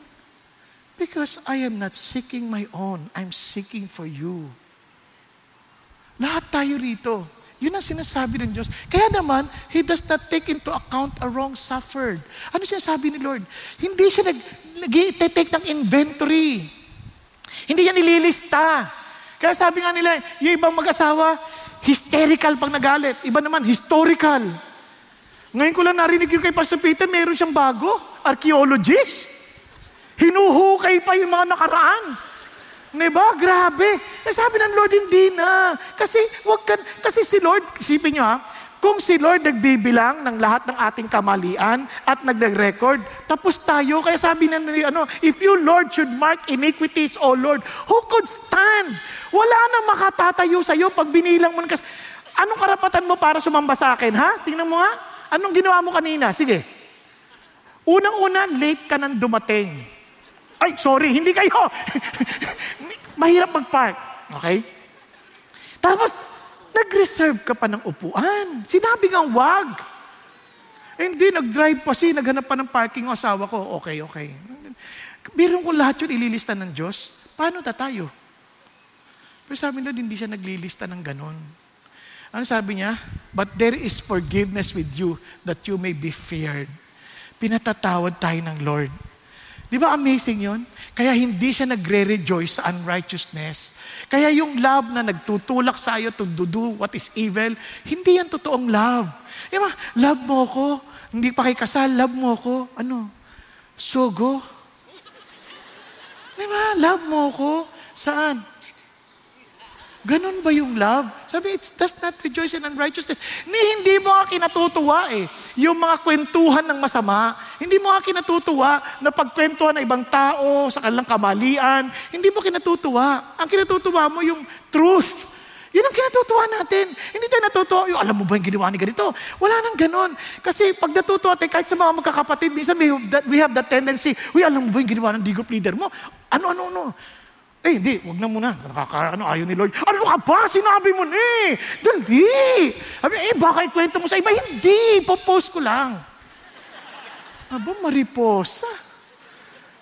Because I am not seeking my own, I'm seeking for you. Lahat tayo rito. Yun ang sinasabi ng Diyos. Kaya naman, He does not take into account a wrong suffered. Ano sinasabi ni Lord? Hindi siya nag, nag-take ng inventory. Hindi niya nililista. Kaya sabi nga nila, yung ibang mag-asawa, hysterical pag nagalit. Iba naman, historical. Ngayon ko lang narinig yung kay Pastor Peter, meron siyang bago, archaeologist. Hinuhukay pa yung mga nakaraan. Diba? Grabe. Eh, sabi ng Lord, hindi na. Kasi, wag ka, kasi si Lord, isipin nyo ha, kung si Lord nagbibilang ng lahat ng ating kamalian at nagre-record, tapos tayo. Kaya sabi na ano, if you, Lord, should mark iniquities, O Lord, who could stand? Wala na makatatayo sa'yo pag binilang mo. Kasi, anong karapatan mo para sumamba sa akin, ha? Tingnan mo nga. Anong ginawa mo kanina? Sige. Unang-una, late ka nang dumating. Ay, sorry, hindi kayo. *laughs* mahirap mag-park. Okay? Tapos, nag-reserve ka pa ng upuan. Sinabi nga, wag. Hindi, nag-drive pa si, naghanap pa ng parking ng asawa ko. Okay, okay. Biro ko lahat yun ililista ng Diyos. Paano ta tayo? Pero sabi na hindi siya naglilista ng ganon. Ano sabi niya? But there is forgiveness with you that you may be feared. Pinatatawad tayo ng Lord. Di ba amazing yon? Kaya hindi siya nagre-rejoice sa unrighteousness. Kaya yung love na nagtutulak sa iyo to do what is evil, hindi yan totoong love. Di ba? Love mo ko. Hindi pa kay kasal, love mo ko. Ano? Sugo. Di ba? Love mo ko. Saan? Ganon ba yung love? Sabi, it does not rejoice in unrighteousness. Ni, hindi mo nga kinatutuwa eh. Yung mga kwentuhan ng masama, hindi mo nga kinatutuwa na pagkwentuhan ng ibang tao sa kanilang kamalian. Hindi mo kinatutuwa. Ang kinatutuwa mo yung truth. Yun ang kinatutuwa natin. Hindi tayo natutuwa, yung, alam mo ba yung ginawa ni ganito? Wala nang ganon. Kasi pag natutuwa tayo, kahit sa mga magkakapatid, minsan we have that, we have that tendency, uy, alam mo ba yung ginawa ng digop leader mo? Ano, ano, ano? Eh, hindi, wag na muna. Nakaka, ano, ayaw ni Lord. Ano ka ba? Sinabi mo na eh. Dali. Sabi, eh, baka ikwento mo sa iba. Hindi, popost ko lang. Aba, mariposa.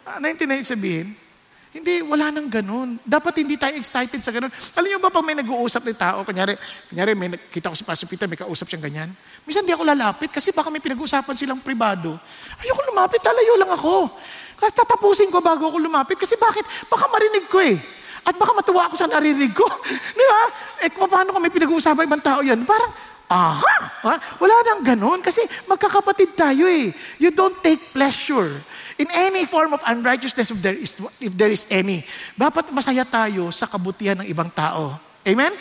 Ah, naintindihan sabihin? Hindi, wala nang ganun. Dapat hindi tayo excited sa ganun. Alam niyo ba pag may nag-uusap ng tao, kanyari, kanyari may kita ko si Pastor Peter, may kausap siyang ganyan. Minsan hindi ako lalapit kasi baka may pinag-uusapan silang pribado. Ayoko lumapit, lalayo lang ako. Kasi tatapusin ko bago ako lumapit. Kasi bakit? Baka marinig ko eh. At baka matuwa ako sa narinig ko. *laughs* Di ba? Eh, paano kung may pinag-uusapan ibang tao yan? Parang, aha! Ha? Wala nang ganun. Kasi magkakapatid tayo eh. You don't take pleasure in any form of unrighteousness if there is, if there is any. Dapat masaya tayo sa kabutihan ng ibang tao. Amen?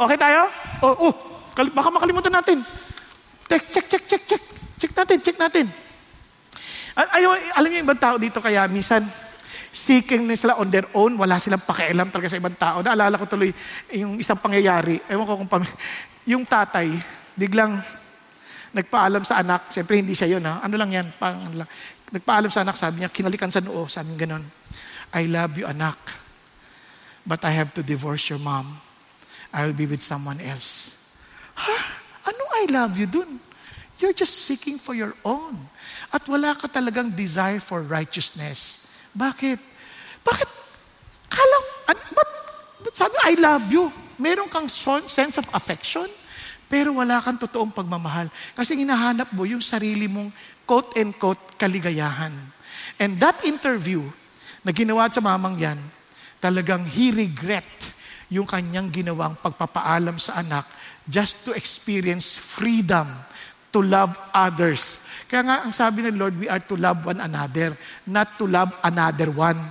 Okay tayo? Oh, oh, baka makalimutan natin. Check, check, check, check, check. Check natin, check natin. Ayaw, alam niyo ibang tao dito kaya minsan seeking na sila on their own, wala silang pakialam talaga sa ibang tao. Naalala ko tuloy yung isang pangyayari, ewan ko kung pam- yung tatay, biglang nagpaalam sa anak, siyempre hindi siya yun ha, ano lang yan, pang, ano lang. nagpaalam sa anak, sabi niya, kinalikan sa noo, sabi niya ganun, I love you anak, but I have to divorce your mom. I will be with someone else. Ha? Anong I love you dun? You're just seeking for your own. At wala ka talagang desire for righteousness. Bakit? Bakit? Kala, but, but sabi, I love you. Meron kang sense of affection, pero wala kang totoong pagmamahal. Kasi hinahanap mo yung sarili mong quote-and-quote kaligayahan. And that interview na ginawa sa mamang yan, talagang he regret yung kanyang ginawang pagpapaalam sa anak just to experience freedom to love others kaya nga, ang sabi ng Lord, we are to love one another, not to love another one.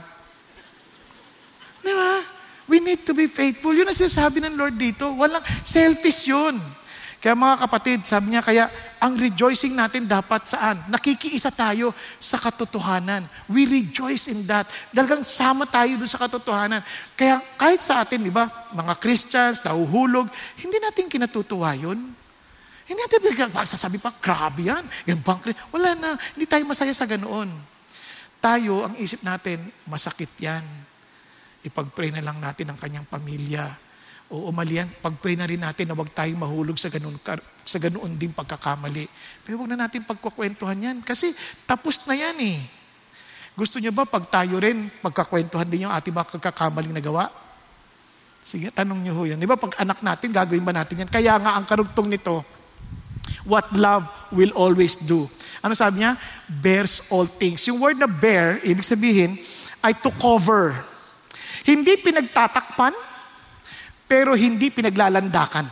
Di ba? We need to be faithful. Yun ang sinasabi ng Lord dito. Walang selfish yun. Kaya mga kapatid, sabi niya, kaya ang rejoicing natin dapat saan? Nakikiisa tayo sa katotohanan. We rejoice in that. Dalagang sama tayo doon sa katotohanan. Kaya kahit sa atin, di ba, mga Christians, nahuhulog, hindi natin kinatutuwa yun. Hindi natin biglang sasabi pa, grabe yan, yung bank, wala na, hindi tayo masaya sa ganoon. Tayo, ang isip natin, masakit yan. Ipag-pray na lang natin ang kanyang pamilya. O umalian, pag-pray na rin natin na huwag tayong mahulog sa ganoon, sa ganoon din pagkakamali. Pero huwag na natin pagkakwentuhan yan. Kasi tapos na yan eh. Gusto niyo ba pag tayo rin, pagkakwentuhan din yung ating mga kagkakamaling nagawa? Sige, tanong niyo ho yan. Di ba pag anak natin, gagawin ba natin yan? Kaya nga ang karugtong nito, what love will always do. Ano sabi niya? Bears all things. Yung word na bear, ibig sabihin, ay to cover. Hindi pinagtatakpan, pero hindi pinaglalandakan.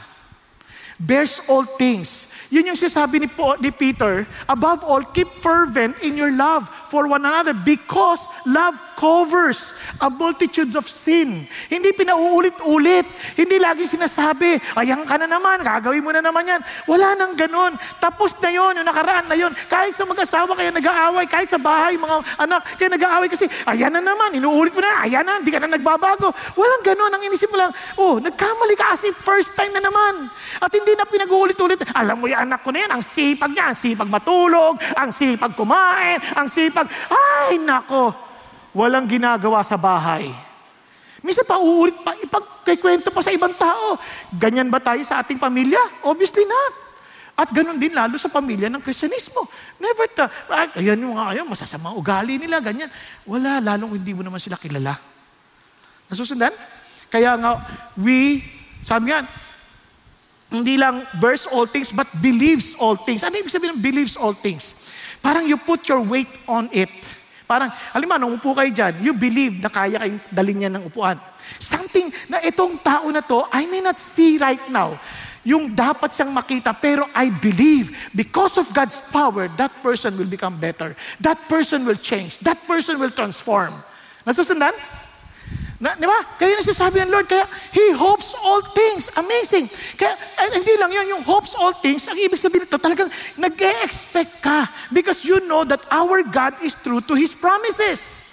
Bears all things. Yun yung sinasabi ni, ni Peter, above all, keep fervent in your love for one another because love covers a multitude of sin. Hindi pinauulit-ulit. Hindi lagi sinasabi, ayan ka na naman, gagawin mo na naman yan. Wala nang ganun. Tapos na yon, yung nakaraan na yon. Kahit sa mag-asawa kayo nag-aaway, kahit sa bahay, mga anak, kayo nag-aaway kasi, ayan na naman, inuulit mo na, ayan na, hindi ka na nagbabago. Walang ganun. Ang inisip mo lang, oh, nagkamali ka kasi first time na naman. At hindi na pinag-uulit-ulit. Alam mo yan, anak ko na yan, ang sipag niya, ang sipag matulog, ang sipag kumain, ang sipag, ay nako, walang ginagawa sa bahay. Minsan pa uulit pa, ipagkikwento pa sa ibang tao. Ganyan ba tayo sa ating pamilya? Obviously not. At ganun din lalo sa pamilya ng Kristyanismo. Never ta, ayan yung nga, ayan, masasamang ugali nila, ganyan. Wala, lalong hindi mo naman sila kilala. Nasusundan? Kaya nga, we, sabi nga, hindi lang verse all things, but believes all things. Ano ibig sabihin ng believes all things? Parang you put your weight on it. Parang, halimbawa, nung upo kayo dyan, you believe na kaya kayong dalhin niya ng upuan. Something na itong tao na to, I may not see right now, yung dapat siyang makita, pero I believe because of God's power, that person will become better. That person will change. That person will transform. Nasusundan? Na, di ba? Kaya nasasabi ng Lord, kaya He hopes all things. Amazing. Kaya eh, hindi lang yun, yung hopes all things, ang ibig sabihin nito, talagang nag-e-expect ka because you know that our God is true to His promises.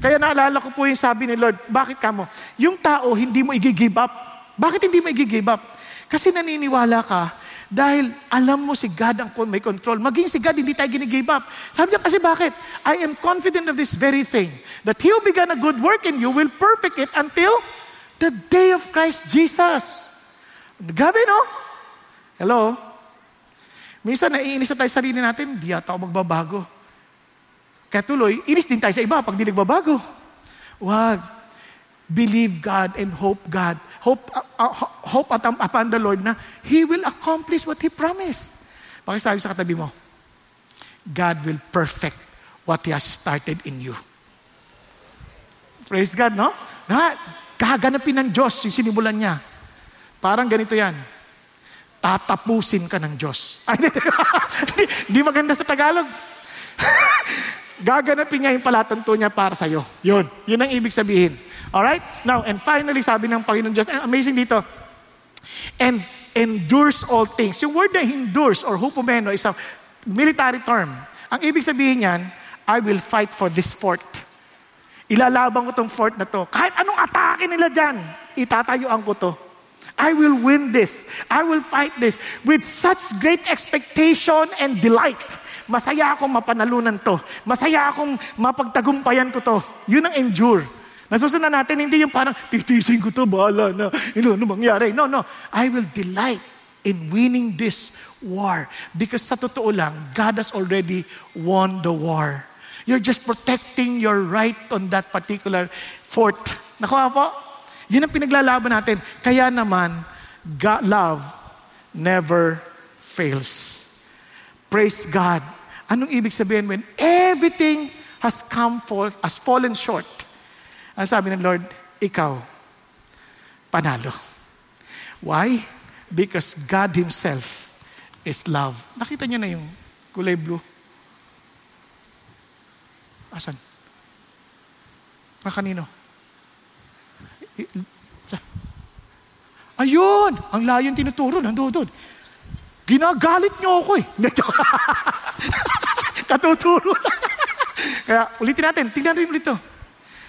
Kaya naalala ko po yung sabi ni Lord, bakit ka mo? Yung tao, hindi mo i-give up. Bakit hindi mo i-give up? Kasi naniniwala ka dahil alam mo si God ang may control. Maging si God, hindi tayo ginigive up. Sabi niya kasi bakit? I am confident of this very thing. That He who began a good work in you will perfect it until the day of Christ Jesus. Grabe, no? Hello? Minsan naiinis na tayo sa sarili natin, di yata ako magbabago. Kaya tuloy, inis din tayo sa iba pag di nagbabago. Wag. Believe God and hope God hope, uh, uh, hope um, upon the Lord na He will accomplish what He promised. Pakisabi sa katabi mo, God will perfect what He has started in you. Praise God, no? Na, kaganapin ng Diyos yung sinimulan niya. Parang ganito yan. Tatapusin ka ng Diyos. *laughs* Ay, di maganda sa Tagalog. *laughs* Gaganapin niya yung palatanto niya para sa'yo. Yun. Yun ang ibig sabihin. Alright? Now, and finally, sabi ng Panginoon Diyos, amazing dito, and endures all things. Yung word na endures or hupomeno is a military term. Ang ibig sabihin niyan, I will fight for this fort. Ilalaban ko tong fort na to. Kahit anong atake nila dyan, itatayuan ko to. I will win this. I will fight this with such great expectation and delight. Masaya akong mapanalunan to. Masaya akong mapagtagumpayan ko to. Yun ang endure. Nasusunod natin, hindi yung parang, titisin ko to, bahala na, ano, ano mangyari. No, no. I will delight in winning this war. Because sa totoo lang, God has already won the war. You're just protecting your right on that particular fort. Nakuha po? Yun ang pinaglalaban natin. Kaya naman, God, love never fails. Praise God. Anong ibig sabihin when everything has come for, has fallen short? Ang sabi ng Lord, ikaw, panalo. Why? Because God Himself is love. Nakita niyo na yung kulay blue? Asan? Na kanino? Ayun! Ang layo yung tinuturo, nandoon doon. Ginagalit niyo ako eh. *laughs* Katuturo. Kaya ulitin natin, tingnan natin ulit ito.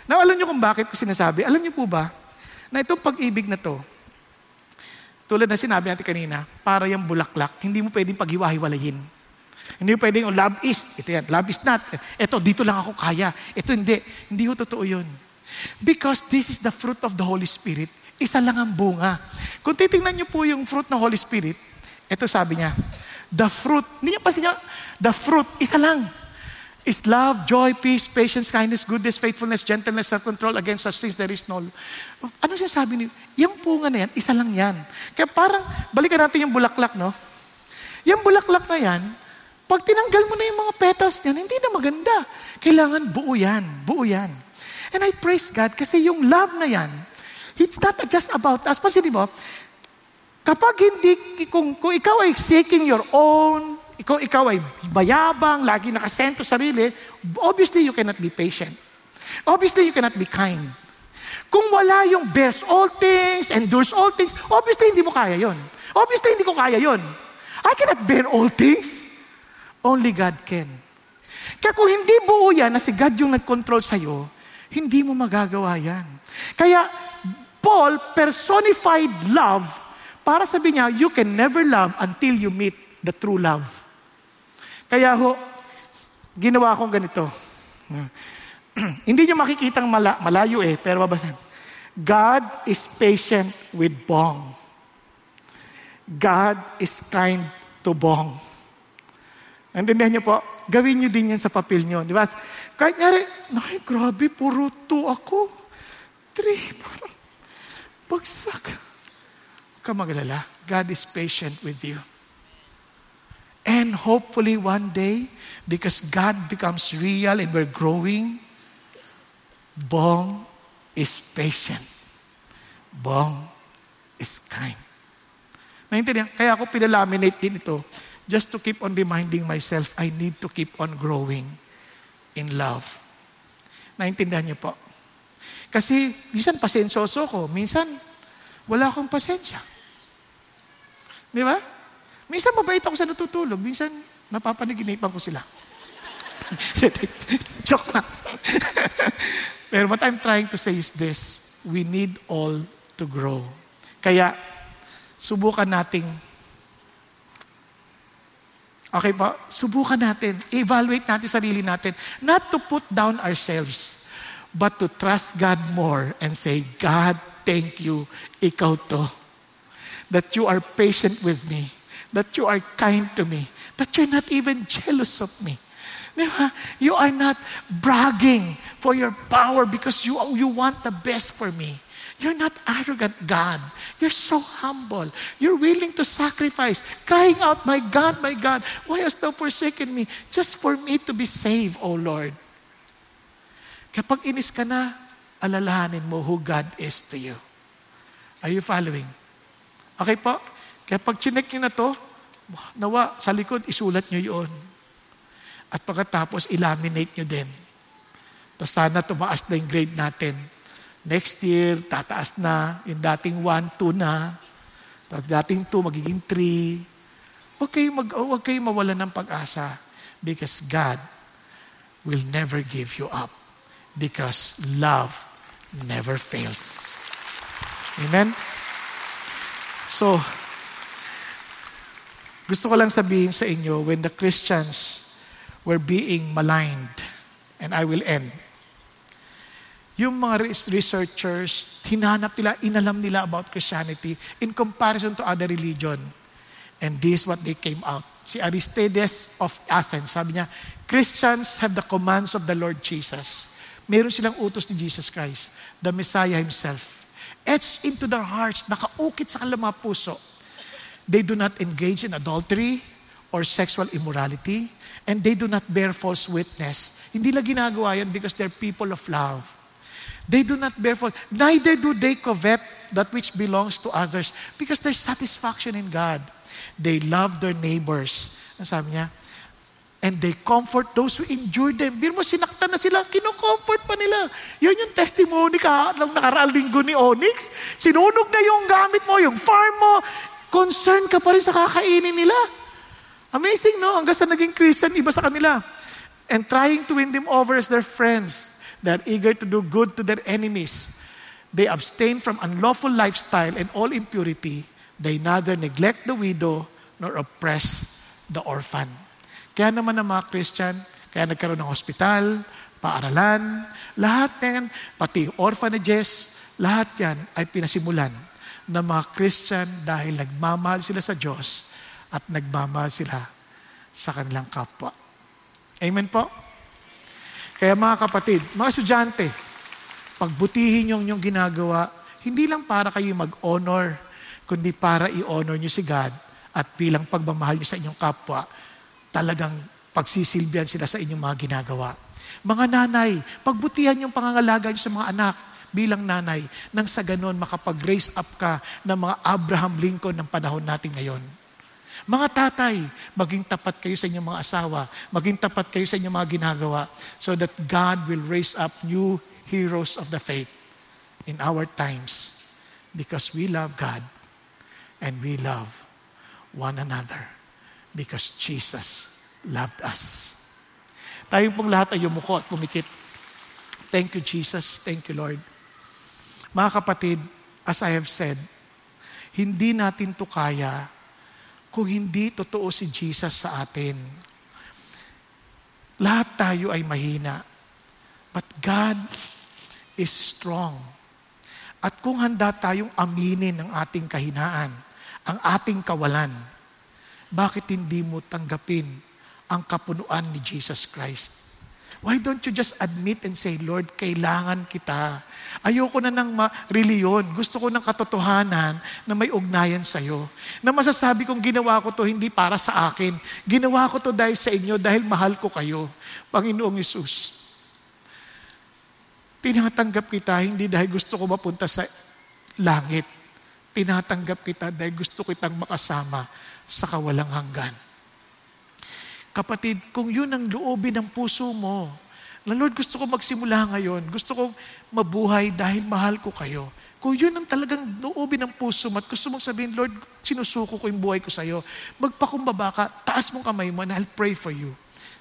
Now, alam niyo kung bakit ko sinasabi? Alam niyo po ba, na itong pag-ibig na to, tulad na sinabi natin kanina, para yung bulaklak, hindi mo pwedeng paghiwa-hiwalayin. Hindi mo pwedeng, oh, love is, ito yan, love is not. Ito, dito lang ako kaya. Ito hindi. Hindi ko totoo yun. Because this is the fruit of the Holy Spirit. Isa lang ang bunga. Kung titingnan niyo po yung fruit ng Holy Spirit, ito sabi niya, the fruit, niya pa siya, the fruit, isa lang is love, joy, peace, patience, kindness, goodness, faithfulness, gentleness, self-control. Against such things, there is no... Ano siya sabi niyo? Yung punga na yan, isa lang yan. Kaya parang, balikan natin yung bulaklak, no? Yung bulaklak na yan, pag tinanggal mo na yung mga petals niyan, hindi na maganda. Kailangan buo yan. Buo yan. And I praise God kasi yung love na yan, it's not just about us. Pansinin mo, kapag hindi, kung, kung ikaw ay seeking your own ikaw, ikaw ay bayabang, lagi nakasento sarili, obviously you cannot be patient. Obviously you cannot be kind. Kung wala yung bears all things, endures all things, obviously hindi mo kaya yon. Obviously hindi ko kaya yon. I cannot bear all things. Only God can. Kaya kung hindi buo yan na si God yung nag-control sa'yo, hindi mo magagawa yan. Kaya Paul personified love para sabi niya, you can never love until you meet the true love. Kaya ho, ginawa kong ganito. *clears throat* Hindi nyo makikitang mala, malayo eh, pero babasa. God is patient with Bong. God is kind to Bong. Naintindihan niyo po? Gawin niyo din yan sa papel niyo. Di ba? Kahit nga rin, ay, grabe, puro two ako. Three, parang bagsak. Ka magalala. God is patient with you. And hopefully one day, because God becomes real and we're growing, Bong is patient. Bong is kind. Naintindihan? Kaya ako pinalaminate din ito just to keep on reminding myself, I need to keep on growing in love. Naintindihan niyo po? Kasi, minsan pasensyoso ko, minsan, wala akong pasensya. Di ba? Minsan mabait ako sa natutulog, minsan napapanaginipan ko sila. *laughs* Joke na. *laughs* Pero what I'm trying to say is this, we need all to grow. Kaya, subukan nating Okay po? Subukan natin. Evaluate natin sarili natin. Not to put down ourselves, but to trust God more and say, God, thank you. Ikaw to. That you are patient with me. That you are kind to me. That you're not even jealous of me. You are not bragging for your power because you, you want the best for me. You're not arrogant, God. You're so humble. You're willing to sacrifice, crying out, My God, my God, why hast thou forsaken me? Just for me to be saved, O Lord. Kapag inis ka na, alalahanin mo who God is to you. Are you following? Okay po? Kaya pag chinek nyo na to, nawa, sa likod, isulat nyo yun. At pagkatapos, ilaminate nyo din. Tapos sana tumaas na yung grade natin Next year, tataas na. Yung dating 1, 2 na. Tapos dating 2, magiging 3. Huwag kayo, mag, huwag kayo mawala ng pag-asa because God will never give you up because love never fails. Amen? So, gusto ko lang sabihin sa inyo, when the Christians were being maligned, and I will end, yung mga researchers, hinanap nila, inalam nila about Christianity in comparison to other religion. And this is what they came out. Si Aristides of Athens, sabi niya, Christians have the commands of the Lord Jesus. Meron silang utos ni Jesus Christ, the Messiah Himself. Etched into their hearts, nakaukit sa kanilang mga puso. They do not engage in adultery or sexual immorality, and they do not bear false witness. Hindi lang ginagawa yan because they're people of love. They do not bear false. Neither do they covet that which belongs to others because there's satisfaction in God. They love their neighbors. Ang sabi niya, and they comfort those who injure them. Bir mo, sinaktan na sila, kinocomfort pa nila. Yun yung testimony ka ng nakaraang linggo ni Onyx. Sinunog na yung gamit mo, yung farm mo. Concern ka pa rin sa kakainin nila. Amazing, no? Hanggang sa naging Christian, iba sa kanila. And trying to win them over as their friends. They are eager to do good to their enemies. They abstain from unlawful lifestyle and all impurity. They neither neglect the widow nor oppress the orphan. Kaya naman ang mga Christian, kaya nagkaroon ng hospital, paaralan, lahat yan, pati orphanages, lahat yan ay pinasimulan ng mga Christian dahil nagmamahal sila sa Diyos at nagmamahal sila sa kanilang kapwa. Amen po? Kaya mga kapatid, mga estudyante, pagbutihin yung yung ginagawa, hindi lang para kayo mag-honor, kundi para i-honor nyo si God at bilang pagmamahal nyo sa inyong kapwa, talagang pagsisilbihan sila sa inyong mga ginagawa. Mga nanay, pagbutihan yung pangangalaga nyo sa mga anak bilang nanay, nang sa ganon makapag-raise up ka ng mga Abraham Lincoln ng panahon natin ngayon. Mga tatay, maging tapat kayo sa inyong mga asawa, maging tapat kayo sa inyong mga ginagawa so that God will raise up new heroes of the faith in our times because we love God and we love one another because Jesus loved us. Tayo pong lahat ay yumuko at pumikit. Thank you, Jesus. Thank you, Lord. Mga kapatid, as I have said, hindi natin to kaya kung hindi totoo si Jesus sa atin. Lahat tayo ay mahina. But God is strong. At kung handa tayong aminin ang ating kahinaan, ang ating kawalan, bakit hindi mo tanggapin ang kapunuan ni Jesus Christ? Why don't you just admit and say, Lord, kailangan kita. Ayoko na ng reliyon. Gusto ko ng katotohanan na may ugnayan sa iyo. Na masasabi kong ginawa ko to hindi para sa akin. Ginawa ko to dahil sa inyo, dahil mahal ko kayo. Panginoong Yesus. Tinatanggap kita hindi dahil gusto ko mapunta sa langit. Tinatanggap kita dahil gusto kitang makasama sa kawalang hanggan. Kapatid, kung yun ang loobin ng puso mo, na Lord, gusto ko magsimula ngayon. Gusto ko mabuhay dahil mahal ko kayo. Kung yun ang talagang loobin ng puso mo at gusto mong sabihin, Lord, sinusuko ko yung buhay ko sa iyo, magpakumbaba ka, taas mong kamay mo and I'll pray for you.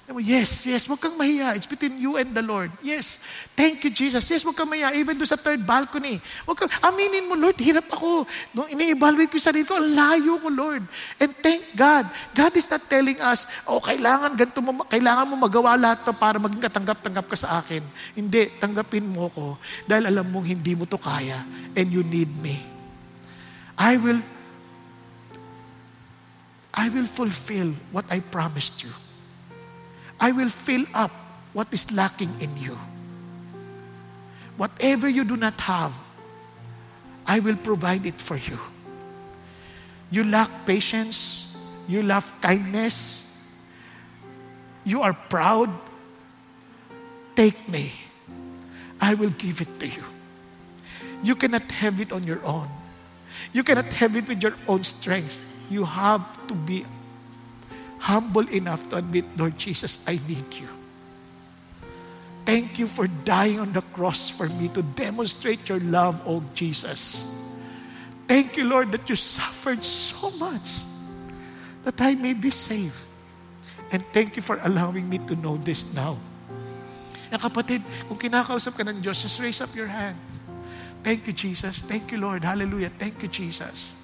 Yes, yes, huwag kang mahiya. It's between you and the Lord. Yes, thank you, Jesus. Yes, huwag kang mahiya. Even doon sa third balcony. Huwag kang, aminin mo, Lord, hirap ako. Nung ini-evaluate ko yung sarili ko, ang layo ko, Lord. And thank God. God is not telling us, oh, kailangan, ganito mo, kailangan mo magawa lahat to para maging katanggap-tanggap ka sa akin. Hindi, tanggapin mo ko dahil alam mong hindi mo to kaya and you need me. I will I will fulfill what I promised you. I will fill up what is lacking in you. Whatever you do not have, I will provide it for you. You lack patience, you lack kindness, you are proud, take me. I will give it to you. You cannot have it on your own. You cannot have it with your own strength. You have to be humble enough to admit, Lord Jesus, I need you. Thank you for dying on the cross for me to demonstrate your love, oh Jesus. Thank you, Lord, that you suffered so much that I may be saved. And thank you for allowing me to know this now. Ang kapatid, kung kinakausap ka ng Diyos, just raise up your hands. Thank you, Jesus. Thank you, Lord. Hallelujah. Thank you, Jesus.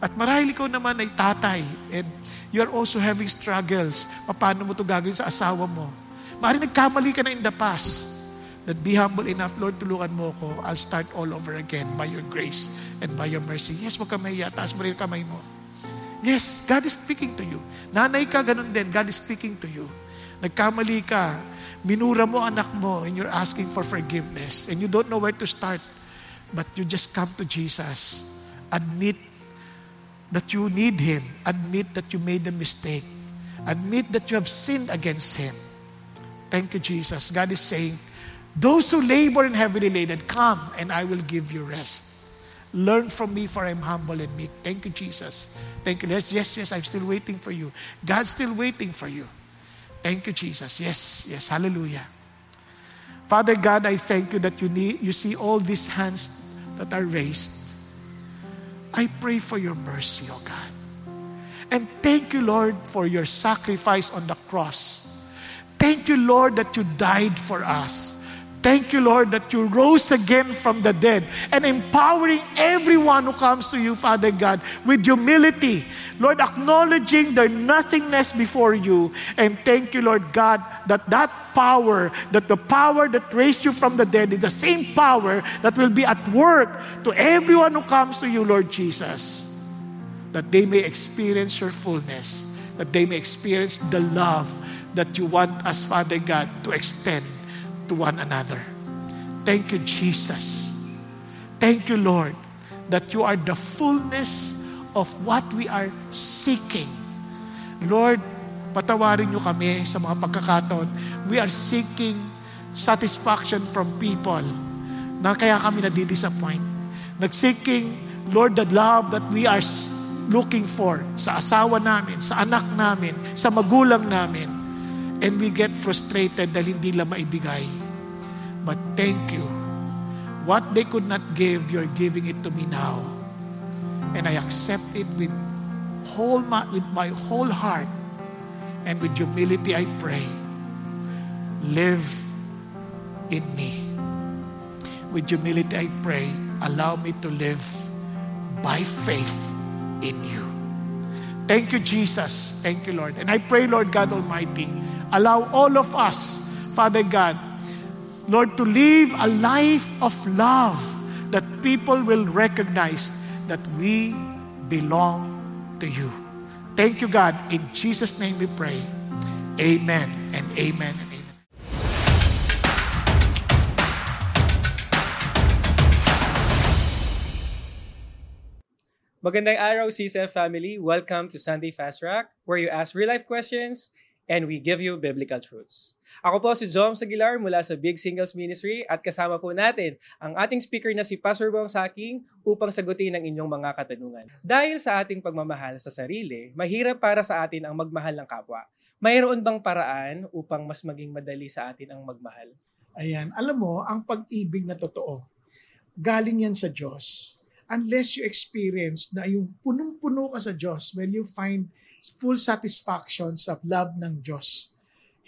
At marahil ikaw naman ay tatay and you are also having struggles. Paano mo ito gagawin sa asawa mo? Maaaring nagkamali ka na in the past. That be humble enough, Lord, tulungan mo ko. I'll start all over again by your grace and by your mercy. Yes, wag ka mahiya. Taas mo rin kamay mo. Yes, God is speaking to you. Nanay ka, ganun din. God is speaking to you. Nagkamali ka. Minura mo anak mo and you're asking for forgiveness and you don't know where to start. But you just come to Jesus. Admit that you need Him. Admit that you made a mistake. Admit that you have sinned against Him. Thank you, Jesus. God is saying, Those who labor and heavily laden, come and I will give you rest. Learn from me, for I'm humble and meek. Thank you, Jesus. Thank you. Yes, yes, yes, I'm still waiting for you. God's still waiting for you. Thank you, Jesus. Yes, yes, hallelujah. Father God, I thank you that you, need, you see all these hands that are raised. I pray for your mercy, O God. And thank you, Lord, for your sacrifice on the cross. Thank you, Lord, that you died for us. Thank you, Lord, that you rose again from the dead and empowering everyone who comes to you, Father God, with humility. Lord, acknowledging their nothingness before you. And thank you, Lord God, that that power, that the power that raised you from the dead is the same power that will be at work to everyone who comes to you, Lord Jesus. That they may experience your fullness, that they may experience the love that you want us, Father God, to extend to one another. Thank you, Jesus. Thank you, Lord, that you are the fullness of what we are seeking. Lord, patawarin niyo kami sa mga pagkakataon. We are seeking satisfaction from people na kaya kami nadidisappoint. Nag-seeking, Lord, the love that we are looking for sa asawa namin, sa anak namin, sa magulang namin. And we get frustrated dahil hindi lang maibigay. But thank you. What they could not give, you're giving it to me now. And I accept it with whole with my whole heart. And with humility I pray. Live in me. With humility I pray, allow me to live by faith in you. Thank you, Jesus. Thank you, Lord. And I pray, Lord God Almighty, Allow all of us, Father God, Lord, to live a life of love, that people will recognize that we belong to you. Thank you, God. In Jesus' name we pray. Amen and amen and amen. Magandang araw, CCF family. Welcome to Sunday Fast Track, where you ask real-life questions and we give you biblical truths. Ako po si Jom Sagilar mula sa Big Singles Ministry at kasama po natin ang ating speaker na si Pastor Bong Saking upang sagutin ang inyong mga katanungan. Dahil sa ating pagmamahal sa sarili, mahirap para sa atin ang magmahal ng kapwa. Mayroon bang paraan upang mas maging madali sa atin ang magmahal? Ayan. Alam mo, ang pag-ibig na totoo, galing yan sa Diyos unless you experience na yung punong-puno ka sa Diyos, when you find full satisfaction sa love ng Diyos,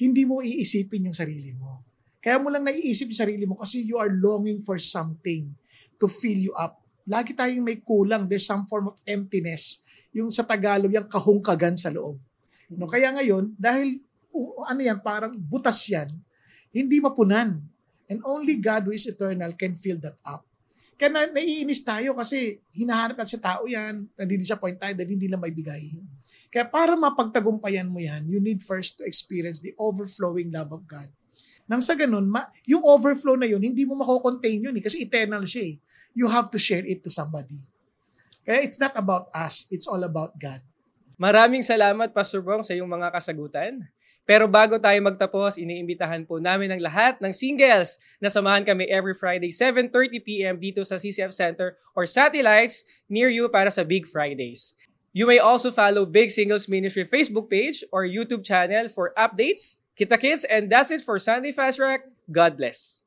hindi mo iisipin yung sarili mo. Kaya mo lang naiisip yung sarili mo kasi you are longing for something to fill you up. Lagi tayong may kulang. There's some form of emptiness. Yung sa Tagalog, yung kahungkagan sa loob. No, kaya ngayon, dahil uh, ano yan, parang butas yan, hindi mapunan. And only God who is eternal can fill that up. Kaya na, naiinis tayo kasi hinahanap natin sa tao yan, nadi-disappoint tayo dahil hindi lang may bigay. Kaya para mapagtagumpayan mo yan, you need first to experience the overflowing love of God. Nang sa ganun, ma- yung overflow na yun, hindi mo mako-contain yun eh, kasi eternal siya eh. You have to share it to somebody. Kaya it's not about us, it's all about God. Maraming salamat, Pastor Bong, sa iyong mga kasagutan. Pero bago tayo magtapos, iniimbitahan po namin ang lahat ng singles na samahan kami every Friday 7.30pm dito sa CCF Center or satellites near you para sa Big Fridays. You may also follow Big Singles Ministry Facebook page or YouTube channel for updates. Kita kits and that's it for Sunday Fast Track. God bless.